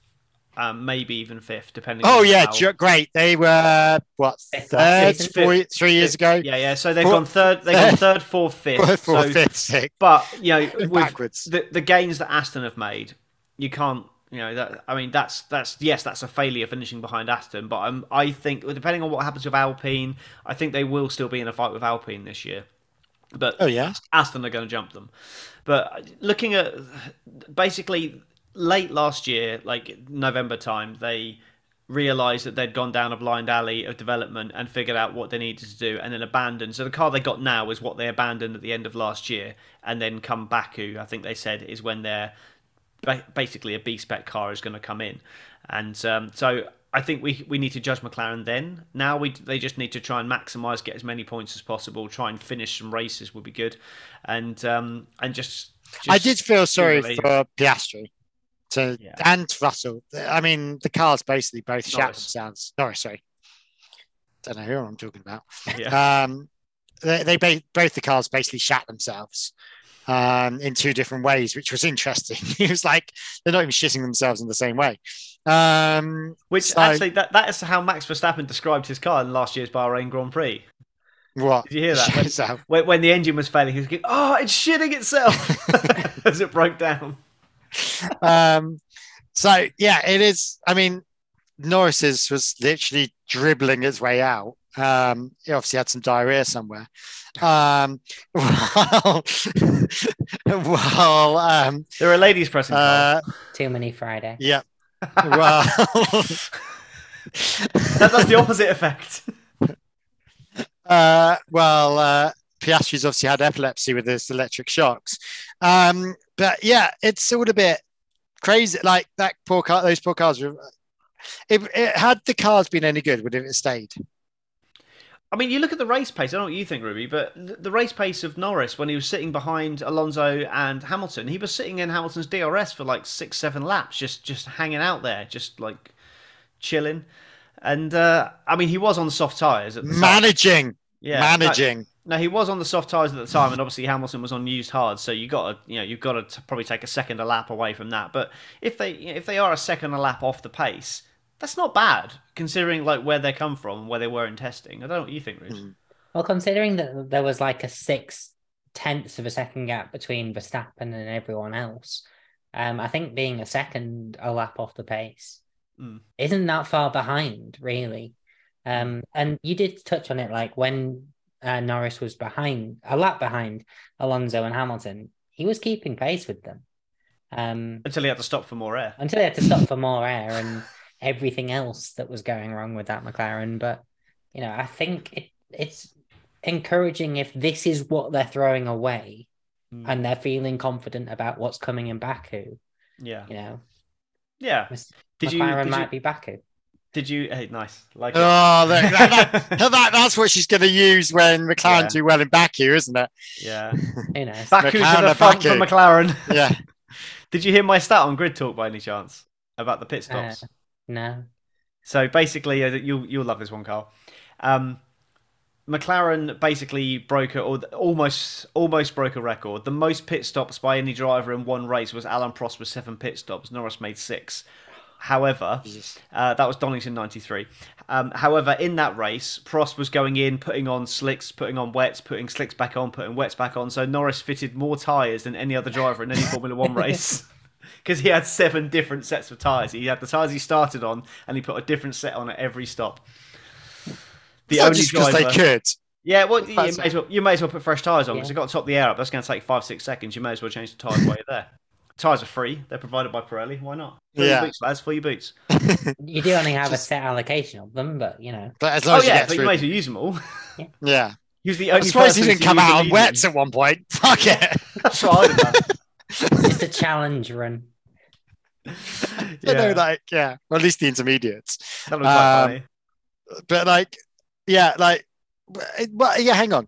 um, maybe even fifth, depending. Oh on yeah, how- ju- great. They were what third, last season. four, three years ago. Yeah, yeah. So they've Four- gone third. They've gone [LAUGHS] third, fourth, fifth. Fourth, fourth, so, fifth, sixth, but you know, with backwards. the the gains that Aston have made, you can't. You know that I mean that's that's yes that's a failure finishing behind Aston, but um, I think depending on what happens with Alpine, I think they will still be in a fight with Alpine this year. But Oh yeah, Aston are going to jump them. But looking at basically late last year, like November time, they realized that they'd gone down a blind alley of development and figured out what they needed to do and then abandoned. So the car they got now is what they abandoned at the end of last year. And then come Baku, I think they said, is when they're basically a B spec car is going to come in. And um, so I think we we need to judge McLaren then. Now we they just need to try and maximise, get as many points as possible, try and finish some races would be good, and um and just. I did feel sorry believe. for Piastri, to Yeah. and Russell. I mean, the cars basically both shat themselves. Norris, sorry, don't know who I'm talking about. Yeah. Um, they, they ba- both the cars basically shat themselves um, in two different ways, which was interesting. [LAUGHS] it was like they're not even shitting themselves in the same way. Um, Which so- actually, that, that is how Max Verstappen described his car in last year's Bahrain Grand Prix. what? Did you hear that? [LAUGHS] When, when the engine was failing, he was going, "Oh, it's shitting itself" [LAUGHS] as it broke down. [LAUGHS] um, so yeah, it is. I mean, Norris's was literally dribbling its way out. Um, he obviously had some diarrhea somewhere. Um, [LAUGHS] while, [LAUGHS] while um, There are ladies pressing. uh, Too many Friday. yeah, well, that does the opposite effect. uh, well, uh, Piastri's obviously had epilepsy with his electric shocks. Um, but yeah, it's all a bit crazy. Like that poor car, those poor cars. Were, it, it, had the cars been any good, would it have stayed? I mean, you look at the race pace. I don't know what you think, Ruby, but th- the race pace of Norris when he was sitting behind Alonso and Hamilton, he was sitting in Hamilton's DRS for like six, seven laps, just just hanging out there, just like chilling. And uh, I mean, he was on soft tires at the time. Managing, Yeah, no, he was on the soft tires at the time, and obviously Hamilton was on used hard. So you got to, you know, you've got to probably take a second a lap away from that. But if they, if they are a second a lap off the pace, that's not bad considering like where they come from where they were in testing. I don't know what you think, Reece. Mm. Well, considering that there was like a six tenths of a second gap between Verstappen and everyone else, um, I think being a second a lap off the pace Mm. isn't that far behind, really. Um, and you did touch on it, like when uh, Norris was behind, a lap behind Alonso and Hamilton, he was keeping pace with them. Um, Until he had to stop for more air. until he had to stop for more air and [LAUGHS] everything else that was going wrong with that McLaren. But you know, I think it, it's encouraging if this is what they're throwing away Mm. and they're feeling confident about what's coming in Baku. Yeah, You know, yeah. Did you? McLaren Did might you, be Baku. Did you? Hey, nice. Like. Oh, that, that, [LAUGHS] that- that- that's what she's going to use when McLaren Yeah. do well in Baku, isn't it? yeah. Who knows? Baku's at the McLaren, front for Baku. McLaren. [LAUGHS] Yeah. Did you hear my stat on Grid Talk by any chance about the pit Uh, stops? no. So basically, uh, you'll you'll love this one, Carl. Um, McLaren basically broke a, or almost almost broke a record. The most pit stops by any driver in one race was Alain Prost with seven pit stops. Norris made six. However, uh, that was Donington '93. Um, however, in that race, Prost was going in, putting on slicks, putting on wets, putting slicks back on, putting wets back on. So Norris fitted more tyres than any other driver in any Formula One race. [LAUGHS] Because he had seven different sets of tyres. He had the tyres he started on, and he put a different set on at every stop. The only just because they could. yeah, well, you may, as well, you may as well put fresh tyres on Yeah. because you've got to top the air up. That's going to take five, six seconds. You may as well change the tyres while you're there. Tyres are free. They're provided by Pirelli. Why not? Fill Yeah. your boots, lads. [LAUGHS] Fill your boots. You do only have a set allocation of them, but you know, But as long Oh, as you yeah, get but you through. may as well use them all. [LAUGHS] yeah. He was the I'm only surprised he person didn't to come out on wets at one point. [LAUGHS] Fuck it. That's what I'd have done. it's just a challenge run. You know, Yeah, like, yeah. Or at least the intermediates. that was quite um, funny. But like, yeah, like, well, yeah, hang on.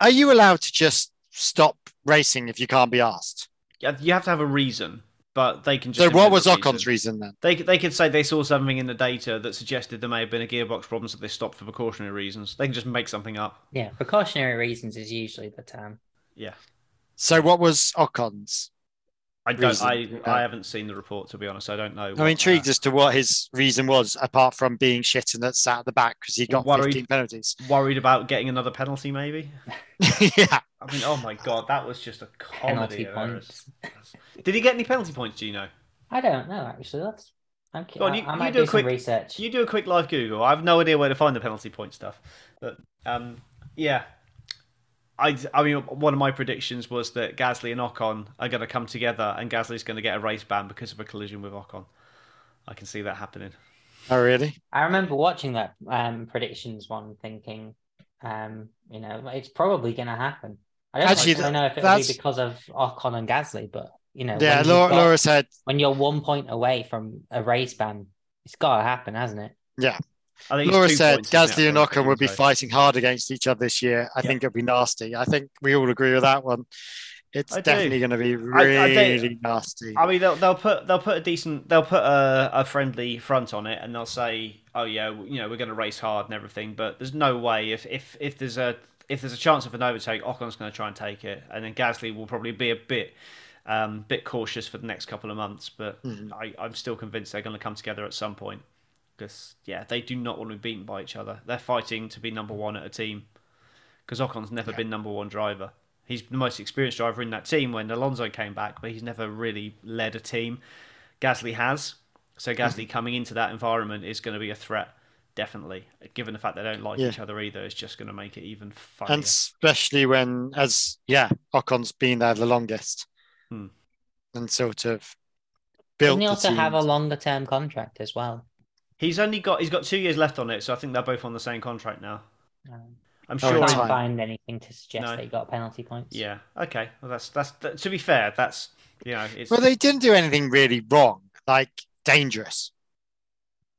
Are you allowed to just stop racing if you can't be asked? Yeah, you have to have a reason, but they can just. So what was a Ocon's reason. reason then? They could- they could say they saw something in the data that suggested there may have been a gearbox problem, so they stopped for precautionary reasons. They can just make something up. Yeah, precautionary reasons is usually the term. Yeah, So what was Ocon's? I don't. Reason, I yeah. I haven't seen the report to be honest. I don't know. I'm intrigued uh, as to what his reason was, apart from being shit and that sat at the back because he got Worried. 15 penalties. worried about getting another penalty, maybe. [LAUGHS] yeah. I mean, oh my god, that was just a comedy Penalty of errors. points. Did he get any penalty points? Do you know? I don't know actually. That's I'm, Go on, you- I you might do a do, some quick- research. You do a quick live Google. I have no idea where to find the penalty point stuff, but um, yeah. I, I mean, one of my predictions was that Gasly and Ocon are going to come together, and Gasly's going to get a race ban because of a collision with Ocon. I can see that happening. Oh, really? I remember watching that um, predictions one, thinking, um, you know, it's probably going to happen. I don't Actually, actually know if it'll be because of Ocon and Gasly, but you know, Yeah, Laura, got- Laura said, when you're one point away from a race ban, it's got to happen, hasn't it? I think Laura said points, Gasly and for Ocon would be so- fighting hard against each other this year. I Yeah. think it'll be nasty. I think we all agree with that one. It's I definitely going to be I- I really nasty. I mean, they'll, they'll put they'll put a decent they'll put a, a friendly front on it, and they'll say, "Oh yeah, you know, we're going to race hard and everything." But there's no way if if if there's a if there's a chance of an overtake, Ocon's going to try and take it, and then Gasly will probably be a bit um, bit cautious for the next couple of months. But Mhm. I, I'm still convinced they're going to come together at some point because yeah, they do not want to be beaten by each other. They're fighting to be number one at a team because Ocon's never been number one driver. He's the most experienced driver in that team when Alonso came back, but he's never really led a team. Gasly has. So Gasly coming into that environment is going to be a threat, definitely. Given the fact they don't like Yeah. each other either, it's just going to make it even funnier. and especially when, as yeah, Ocon's been there the longest Hmm. and sort of built Doesn't he also team. have a longer term contract as well? He's only got he's got two years left on it, so I think they're both on the same contract now. Um, I'm sure. I sure. in can't time. find anything to suggest No. that he got penalty points. Yeah. Okay. Well, that's that's that, to be fair. That's you know it's Well, they didn't do anything really wrong, like dangerous.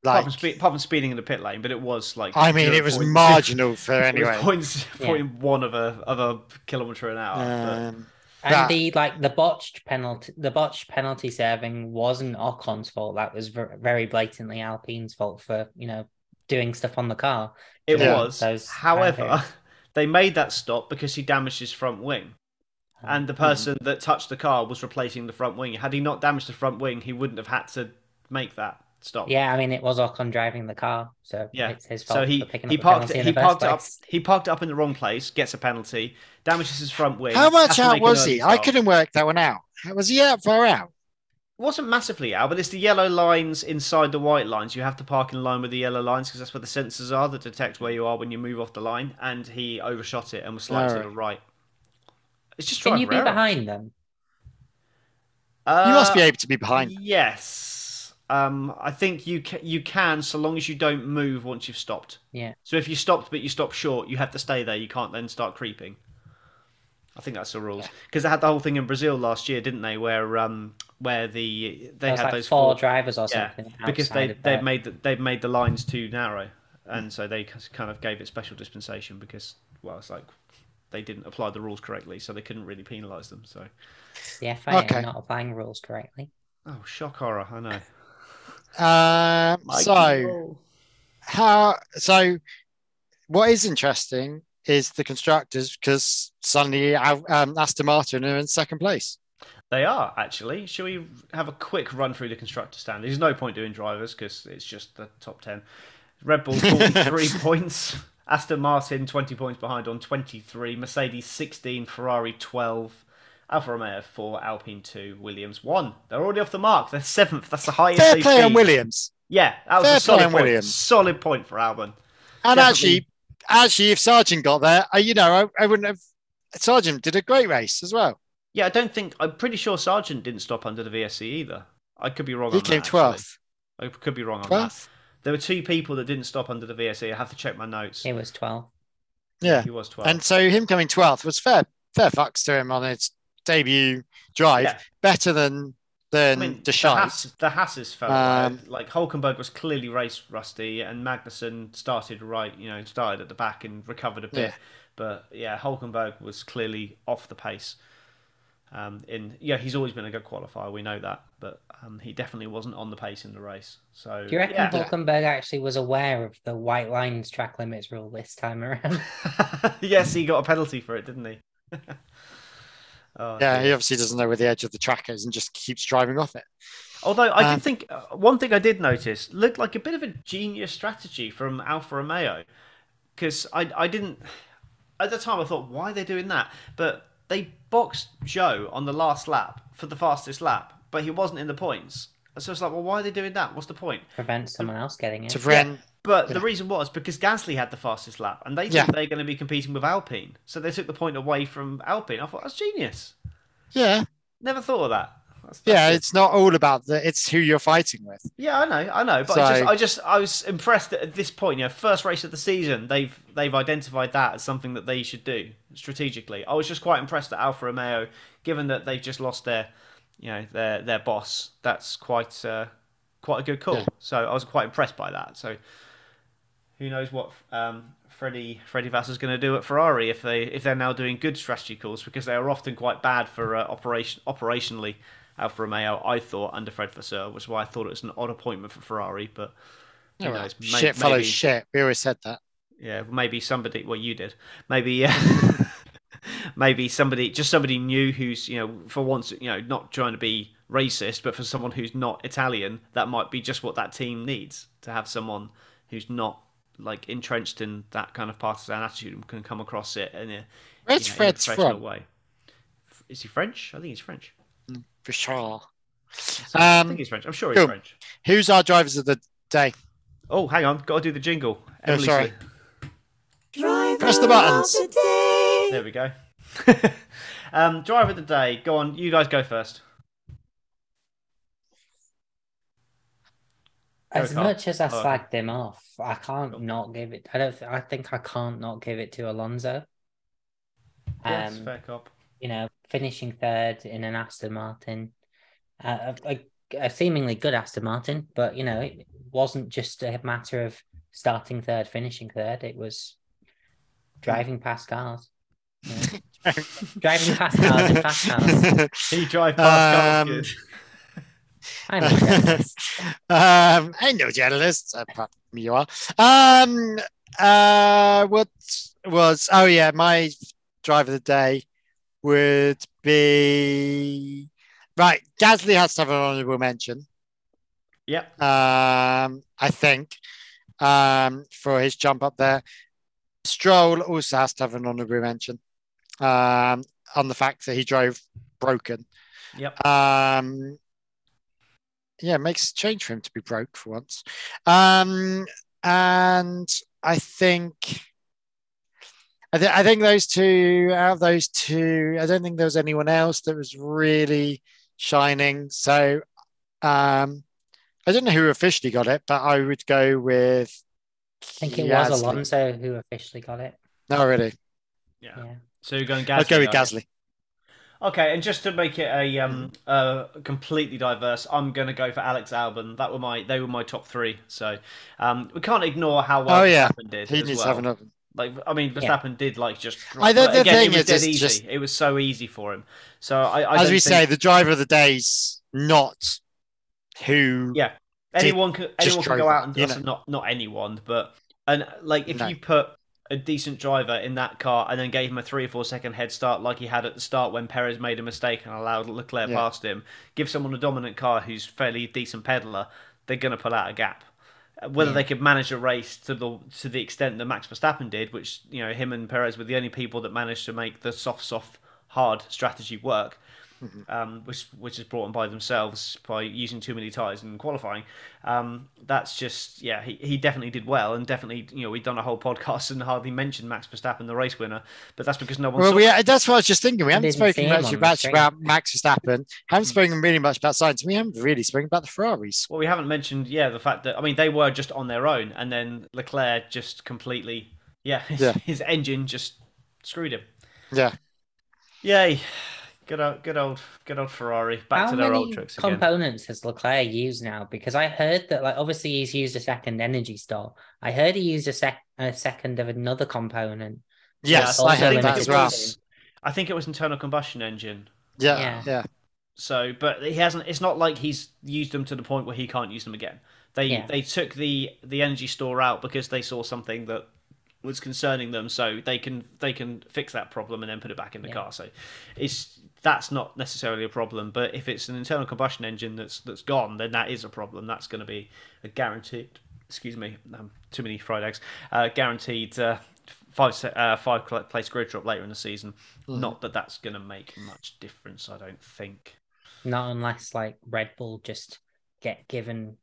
Apart, Like, from spe- apart from speeding in the pit lane, but it was like I mean, it was point- marginal for [LAUGHS] it anyway. points Yeah. point one of a of a kilometer an hour. but- Um, And That- the like the botched penalty, the botched penalty serving wasn't Ocon's fault. That was very blatantly Alpine's fault for you know doing stuff on the car. It Yeah. was. Those However, drivers. [LAUGHS] They made that stop because he damaged his front wing. And the person that touched the car was replacing the front wing. Had he not damaged the front wing, he wouldn't have had to make that stop. Yeah, I mean, it was Ocon driving the car, so Yeah. it's his fault So he for he up parked he parked up place. he parked up in the wrong place, gets a penalty, damages his front wing. How much out was early he? I couldn't work that one out. Was he out far out? wasn't massively out, but it's the yellow lines inside the white lines. You have to park in line with the yellow lines because that's where the sensors are that detect where you are when you move off the line. And he overshot it and was slightly to the right. It's just Can driver you be error. behind them? you must be Uh, able to be behind. Yes. Um, I think you ca- you can so long as you don't move once you've stopped. Yeah. So if you stopped but you stop short, you have to stay there. You can't then start creeping. I think that's the rules because they had the whole thing in Brazil last year, didn't they? Where um where the they had like those four four drivers or yeah something. because they of they the- made the, they made the lines too narrow, and so they kind of gave it special dispensation because well it's like they didn't apply the rules correctly, so they couldn't really penalise them. So the FIA Okay. are not applying rules correctly. oh shock horror, I know. Um, so how? So what is interesting is the constructors because suddenly Al- um, Aston Martin are in second place. They are actually. Shall we have a quick run through the constructor stand? There's no point doing drivers because it's just the top ten. Red Bull [LAUGHS] 43 points, Aston Martin 20 points behind on 23, Mercedes 16, Ferrari 12, Alfa Romeo 4, Alpine 2, Williams 1. They're already off the mark. They're seventh. That's the highest Fair play on. Williams. Yeah, that was Fair a solid play on point. Williams. Solid point for Albon. And Definitely. actually, actually, if Sargeant got there, uh, you know, I, I wouldn't have. Sargeant did a great race as well. Yeah, I don't think. I'm pretty sure Sargeant didn't stop under the VSC either. I could be wrong He on came that. actually. twelfth. I could be wrong on that. Twelfth. There were two people that didn't stop under the VSC. I have to check my notes. It was 12. Yeah, He was 12. and so him coming twelfth was fair. Fair fucks to him on his debut drive. Yeah. Better than than I than mean, the, Deschamps. Haas, the Hasses felt Um, right. like Hulkenberg was clearly race rusty, and Magnussen started right. You know, started at the back and recovered a bit. Yeah. But yeah, Hulkenberg was clearly off the pace. Um, in yeah, he's always been a good qualifier. We know that, but um, he definitely wasn't on the pace in the race. So Do you reckon yeah. Hulkenberg actually was aware of the white lines track limits rule this time around? [LAUGHS] yes, he got a penalty for it, didn't he? [LAUGHS] oh, Yeah, dear. he obviously doesn't know where the edge of the track is and just keeps driving off it. Although I Um, did think uh, one thing I did notice looked like a bit of a genius strategy from Alfa Romeo because I I didn't at the time I thought why are they doing that but they boxed Zhou on the last lap for the fastest lap but he wasn't in the points so it's like well why are they doing that what's the point Prevent someone else getting it. To Vren, but Yeah. the reason was because Gasly had the fastest lap and they yeah. they're going to be competing with Alpine so they took the point away from Alpine I thought that's genius yeah, never thought of that That's- that's yeah. good. It's not all about the. It's who you're fighting with. Yeah, I know, I know, but I, just, I just, I was impressed that at this point, you know, first race of the season, they've they've identified that as something that they should do strategically. I was just quite impressed that Alfa Romeo, given that they've just lost their, you know, their their boss. That's quite uh, quite a good call. Yeah. So I was quite impressed by that. So who knows what um, Freddie Freddie Vasseur's going to do at Ferrari if they if they're now doing good strategy calls because they are often quite bad for uh, operation operationally. Alfa Romeo, I thought under Fred Vasseur, which is why I thought it was an odd appointment for Ferrari. But well, knows? May- shit follows maybe- shit. We always said that. yeah, maybe somebody. Well, you did. Maybe, uh, [LAUGHS] maybe somebody, just somebody new who's you know, for once, you know, not trying to be racist, but for someone who's not Italian, that might be just what that team needs to have someone who's not like entrenched in that kind of partisan attitude and can come across it in a, Where's you know, in a Fred's professional from? way. Is he French? I think he's French. For sure. I Um, think he's French. I'm sure he's cool. French. Who's our drivers of the day? Oh, hang on, got to do the jingle. Oh, Emily sorry. Smith. Press the buttons. There we go. [LAUGHS] um, driver of the day. Go on, you guys go first. Go, As Carl. much as I Oh, okay. slagged him off, I can't not give it. I don't. th- I think I can't not give it to Alonso. Yes, Um, fair cop. you know, finishing third in an Aston Martin, uh, a, a, a seemingly good Aston Martin, but you know, it wasn't just a matter of starting third, finishing third. It was driving past cars, [LAUGHS] you know. driving past cars and fast cars. [LAUGHS] He drive past Um, cars. Good. [LAUGHS] I'm a [LAUGHS] um, I know journalists. Apart from you are. Um, uh, what was? Oh yeah, my drive of the day would be right. Gasly has to have an honourable mention. Yep. Um, I think um, for his jump up there. Stroll also has to have an honourable mention um, on the fact that he drove broken. Yep. Um, yeah, it makes a change for him to be broke for once. Um, and I think, I, th- I think those two, out of those two, I don't think there was anyone else that was really shining. So um, I don't know who officially got it, but I would go with. I think it Gasly. was Alonso who officially got it. No, really. Yeah. Yeah. So you're going Gasly. I'd go with are you? Gasly. Okay, and just to make it a um uh completely diverse, I'm gonna go for Alex Albon. That were my they were my top three. So um we can't ignore how well Oh, yeah. Verstappen did. He as needs well. to have another. Like I mean, Yeah. Verstappen did like just. I think but the again, thing it was is, it's easy. just- It was so easy for him. So I, I As don't we think- say, the driver of the day's not who. Yeah. anyone can anyone can go out and you also know. not not anyone, but and like if No. you put a decent driver in that car and then gave him a three or four second head start like he had at the start when Perez made a mistake and allowed Leclerc Yeah. past him, give someone a dominant car who's fairly decent peddler, they're going to pull out a gap. Whether Yeah. they could manage a race to the to the extent that Max Verstappen did, which you know him and Perez were the only people that managed to make the soft, soft, hard strategy work, um, which which is brought on by themselves by using too many tires in qualifying. Um, that's just yeah, he, he definitely did well, and definitely you know we've done a whole [LAUGHS] podcast and hardly mentioned Max Verstappen, the race winner, but that's because no one. Well, saw we, that's what I was just thinking. We haven't spoken much, on much about Max Verstappen. Haven't spoken really much about Sainz. We haven't really spoken about the Ferraris. Well, we haven't mentioned yeah the fact that I mean they were just on their own, and then Leclerc just completely yeah [LAUGHS] his, Yeah. his engine just screwed him. Yeah. Yay. Good old, good old, good old Ferrari. Back How to their many old tricks again. components has Leclerc used now? Because I heard that, like, obviously he's used a second energy store. I heard he used a, sec- a second of another component. Yes, Yeah, I also heard limited that as well. to- I think it was internal combustion engine. Yeah, Yeah. yeah, So, but he hasn't. It's not like he's used them to the point where he can't use them again. They Yeah. they took the the energy store out because they saw something that was concerning them, so they can they can fix that problem and then put it back in the Yeah. car. So, it's that's not necessarily a problem. But if it's an internal combustion engine that's that's gone, then that is a problem. That's going to be a guaranteed. Excuse me, um, too many fried eggs. Uh, guaranteed. Uh, Five uh, five place grid drop later in the season. Not that that's going to make much difference, I don't think. Not unless, like, Red Bull just get given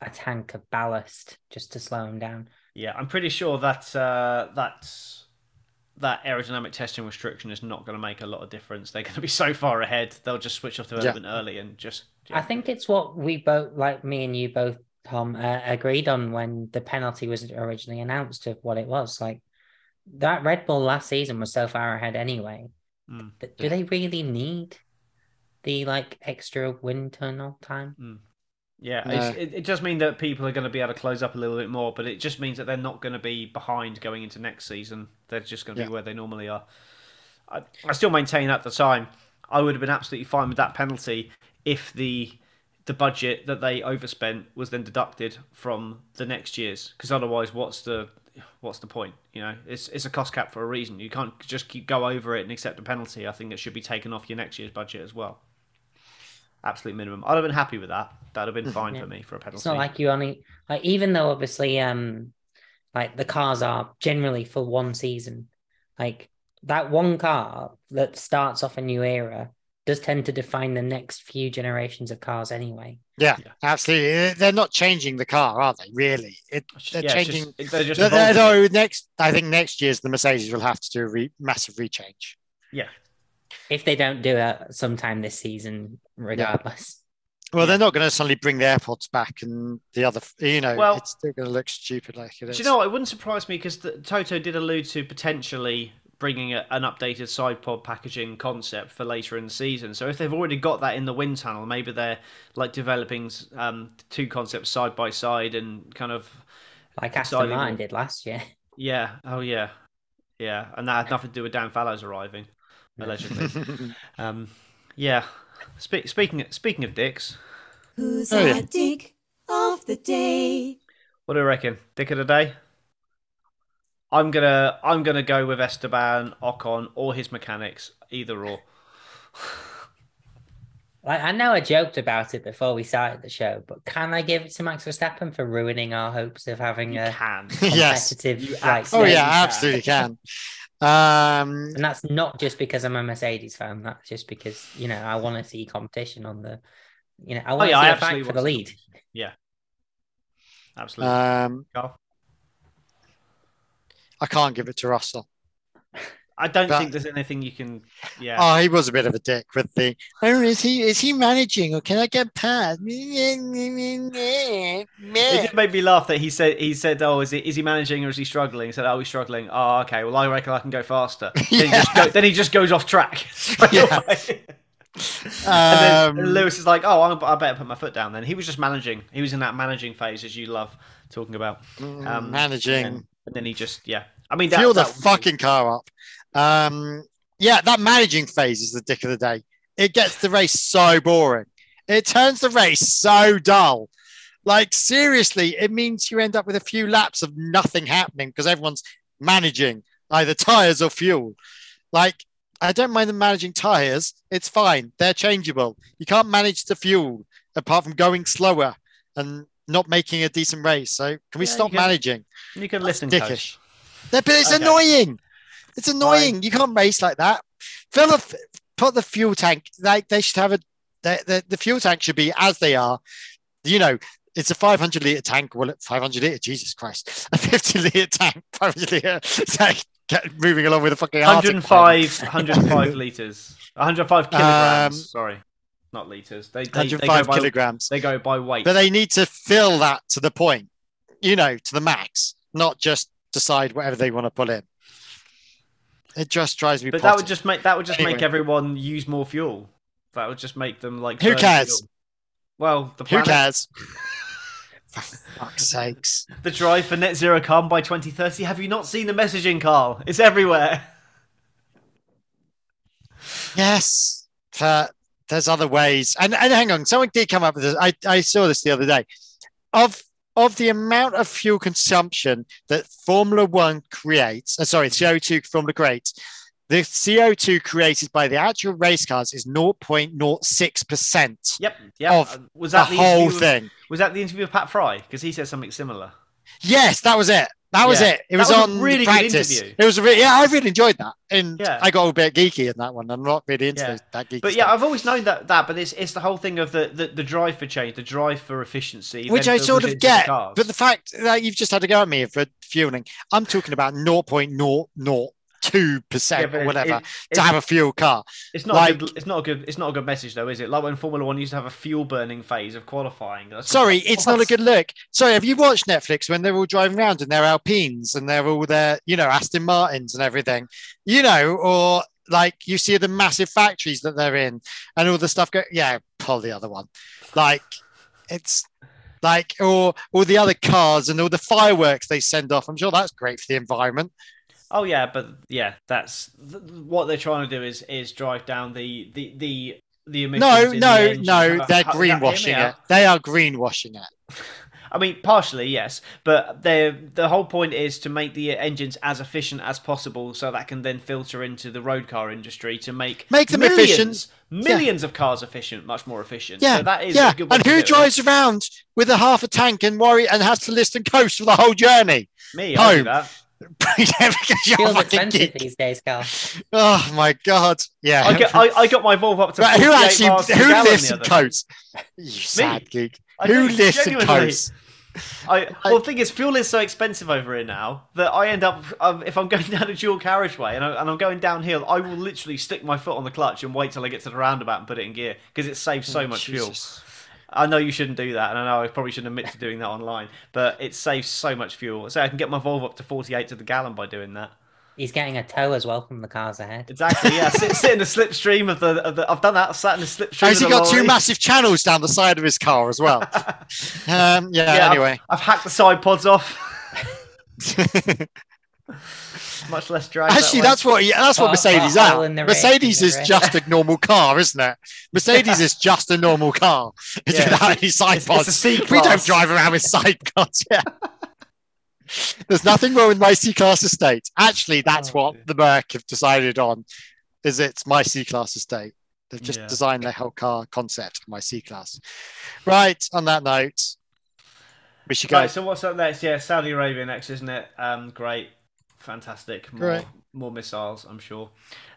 a tank of ballast just to slow him down. Yeah, I'm pretty sure that uh, that that aerodynamic testing restriction is not going to make a lot of difference. They're going to be so far ahead; they'll just switch off development early and just. I think it's what we both, like me and you both, Tom, uh, agreed on when the penalty was originally announced of what it was. Like that Red Bull last season was so far ahead anyway. Mm. Th- Do they really need the like extra wind tunnel time? Yeah, No. it, it does mean that people are going to be able to close up a little bit more, but it just means that they're not going to be behind going into next season. They're just going to Yeah. be where they normally are. I, I still maintain at the time I would have been absolutely fine with that penalty if the the budget that they overspent was then deducted from the next year's. Because otherwise, what's the what's the point? You know, it's it's a cost cap for a reason. You can't just keep go over it and accept a penalty. I think it should be taken off your next year's budget as well. Absolute minimum. I'd have been happy with that. That'd have been fine Yeah. for me for a penalty. It's not like you only like even though obviously um like the cars are generally for one season, like that one car that starts off a new era does tend to define the next few generations of cars anyway. yeah, Yeah. absolutely. They're not changing the car, are they? Really? It, they're Yeah, changing. just- they're just No, no, evolving it. no, next, I think next year's the Mercedes will have to do a re- massive rechange. Yeah, If they don't do it sometime this season, regardless. Well, they're not going to suddenly bring the AirPods back and the other, you know, Well- it's still going to look stupid like it is. Do you know what? It wouldn't surprise me because Toto did allude to potentially bringing a, an updated side pod packaging concept for later in the season. So if they've already got that in the wind tunnel, maybe they're like developing um, two concepts side by side and kind of Like Aston Deciding Martin on- did last year. yeah, oh yeah, yeah, and that had nothing to do with Dan Fallows arriving allegedly. [LAUGHS] um, yeah. Spe- speaking speaking of dicks, Who's Oh, our yeah. dick of the day? what do you reckon? Dick of the day? I'm gonna I'm gonna go with Esteban Ocon or his mechanics, either or. [LAUGHS] I, I know I joked about it before we started the show, but can I give it to Max Verstappen for ruining our hopes of having You a can. [LAUGHS] Yes. competitive You like, Oh absolutely yeah, safety car? absolutely can. Um, And that's not just because I'm a Mercedes fan. That's just because you know I want to see competition on the, you know, I want Oh, yeah, to I see a absolutely fight for the want to see lead. Yeah. Absolutely. um, Carl? I can't give it to Russell. I don't but- think there's anything you can. Yeah. Oh, he was a bit of a dick with the. Oh, is he is he managing or can I get past? [LAUGHS] It did make me laugh that he said he said, "Oh, is he is he managing or is he struggling?" He said, "Oh, he's struggling." Oh, okay. Well, I reckon I can go faster. [LAUGHS] Then, he, just go, then he just goes off track [LAUGHS] Yeah. and then Um, Lewis is like, "Oh, I better put my foot down." Then he was just managing. He was in that managing phase, as you love talking about. Um, managing. And, and then he just, yeah. I mean, that, fuel the that- fucking car up. Um, yeah, that managing phase is the dick of the day. It gets the race so boring. It turns the race so dull. Like seriously, it means you end up with a few laps of nothing happening because everyone's managing either tires or fuel. Like I don't mind them managing tires; it's fine. They're changeable. You can't manage the fuel apart from going slower and not making a decent race. So can we Yeah, stop you can- managing? You can listen, dickish. coach. But it's Okay. annoying. It's annoying. You can't race like that. Fill the put the fuel tank. Like they should have a the, the, the fuel tank should be as they are. You know, it's a 500 liter tank. Well, 500 liter. Jesus Christ, [LAUGHS] a 50 liter tank. [LAUGHS] 500 liter tank. Get moving along with a fucking Arctic 105, 105 liters. [LAUGHS] 105 kilograms. Um, sorry, not liters. They, they, they, 105 go by, kilograms. they go by weight. But they need to fill that to the point. You know, to the max, not just decide whatever they want to put in. It just drives me. but that would just make that would just make everyone use more fuel. That would just make them like. Who cares? fuel. Well, the Who cares? [LAUGHS] For fuck's sakes. the drive for net zero carbon by 2030. Have you not seen the messaging, Carl? It's everywhere. Yes, but there's other ways. And, and hang on, someone did come up with this. I, I saw this the other day. Of of the amount of fuel consumption that Formula One creates, uh, sorry, CO2 Formula creates, the CO2 created by the actual race cars is 0.06%. Yep. Yep. Of Uh, was that the, whole with- thing. Was that the interview with Pat Fry? Because he said something similar. Yes, that was it. That was Yeah. it. It was, was a on really good practice. interview. It was a re- yeah, I really enjoyed that. And Yeah. I got a bit geeky in that one. I'm not really into Yeah. those- that geeky But yeah, stuff. I've always known that that, but it's it's the whole thing of the the, the drive for change, the drive for efficiency, which I sort of into the get. But the fact that you've just had to go at me for fueling, I'm talking about 0.002% Yeah, or whatever it- to have a fuel car. It's not Like- a good, it's not a good it's not a good message though, is it? Like when Formula One used to have a fuel burning phase of qualifying. That's Sorry, just- it's not a good look. Sorry, have you watched Netflix when they're all driving around in their Alpines and they're all their, you know, Aston Martins and everything, you know, or like you see the massive factories that they're in and all the stuff go, yeah, pull the other one. Like it's like, or all the other cars and all the fireworks they send off. I'm sure that's great for the environment. Oh yeah, but yeah, that's th- what they're trying to do is is drive down the the the the emissions. No, in the no, no, they're how- greenwashing it. They are greenwashing it. [LAUGHS] I mean, partially, yes, but they the whole point is to make the engines as efficient as possible, so that can then filter into the road car industry to make Make them millions, efficient. millions of cars efficient, much more efficient. Yeah, so that is yeah. And who do it. drives around with a half a tank and worry and has to list and coast for the whole journey? Me, I do home? That. yeah, because [LAUGHS] you're a Feels expensive geek. these days, Carl. Oh my god! Yeah. I, get, I, I got my Volvo up to Right, who actually miles to the who lifts the and coats? You sad geek. I Who do, lifts and coats? I, well, the thing is, fuel is so expensive over here now that I end up, um, if I'm [LAUGHS] going down a dual carriageway and, I, and I'm going downhill, I will literally stick my foot on the clutch and wait till I get to the roundabout and put it in gear because it saves so much fuel. Jesus. I know you shouldn't do that, and I know I probably shouldn't admit to doing that online, but it saves so much fuel. So I can get my Volvo up to 48 to the gallon by doing that. He's getting a tow as well from the cars ahead. Exactly, yeah. sit, sit in the slipstream of the, of the. I've done that. I've sat in the slipstream. Has he the got two massive channels down the side of his car as well? [LAUGHS] um, yeah. Yeah, I've- anyway, I've hacked the side pods off. [LAUGHS] [LAUGHS] Much less drag. actually, way. that's what he, that's what Put- Mercedes put a in are. the rear, Mercedes in is the just a normal car, isn't it? Mercedes [LAUGHS] is just a normal car [LAUGHS] Yeah, without any side it's- it's a pods. We don't drive around with side pods. Yeah. There's nothing wrong with my C-class estate. Actually, that's Oh, what dear. the Merc have decided on. Is it's my C-class estate. They've just Yeah. designed their whole car concept for my C-class. Right. On that note, we should go. Right, so what's up next? Yeah, Saudi Arabia next, isn't it? Um, great, fantastic. More, Great. more missiles, I'm sure.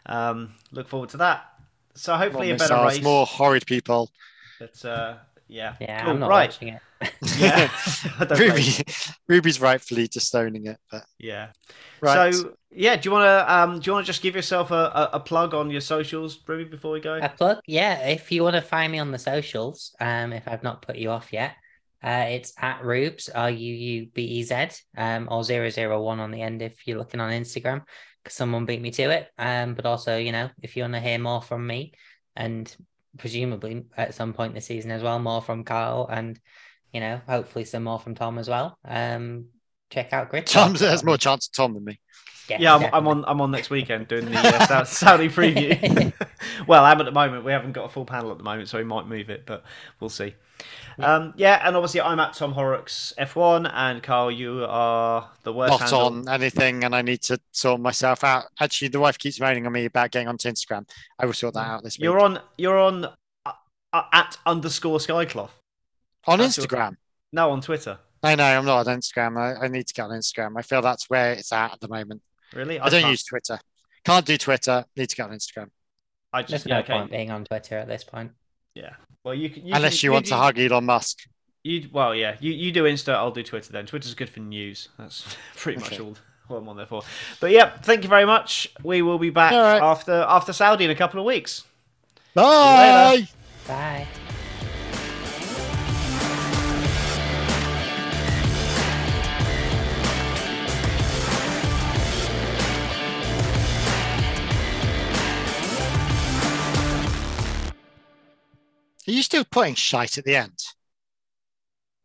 Um, look forward to that. So more hopefully a better missiles, race. more horrid people. But uh, yeah, Yeah, Cool, I'm not right. watching it. [LAUGHS] Yeah, [LAUGHS] I don't blame Ruby. Ruby's rightfully disowning it, but yeah. right. So yeah, do you want to um, do you want to just give yourself a, a, a plug on your socials, Ruby, before we go? A plug, yeah. If you want to find me on the socials, um, if I've not put you off yet, uh, it's at Rubes R U U B E Z, um, or 001 on the end if you're looking on Instagram, because someone beat me to it. Um, but also, you know, if you want to hear more from me, and presumably at some point this season as well, more from Carl, and you know, hopefully some more from Tom as well. Um, check out Grid. Tom has more chance of Tom than me. Yeah, I'm, I'm on. I'm on next weekend doing the uh, Saudi [LAUGHS] preview. [LAUGHS] well, I'm at the moment. We haven't got a full panel at the moment, so we might move it, but we'll see. Um, yeah, and obviously I'm at Tom Horrocks F1, and Carl, you are the worst. Not handle. on anything, and I need to sort myself out. Actually, the wife keeps moaning on me about getting onto Instagram. I will sort that out this week. You're on. You're on uh, uh, at underscore Skycloth. on that's your- Instagram. No, on Twitter. I know I'm not on Instagram. I, I need to get on Instagram. I feel that's where it's at at the moment. Really? I, don't can't- use Twitter. Can't do Twitter. Need to get on Instagram. I There's just no yeah, okay. point being on Twitter at this point. Yeah. Well, you can. You Unless can, you want to hug Elon Musk. You well, yeah. You you do Insta. I'll do Twitter then. Twitter's good for news. That's [LAUGHS] pretty much Okay. all. What I'm on there for. But yeah, thank you very much. We will be back All right. after after Saudi in a couple of weeks. Bye. Bye. Are you still putting shite at the end?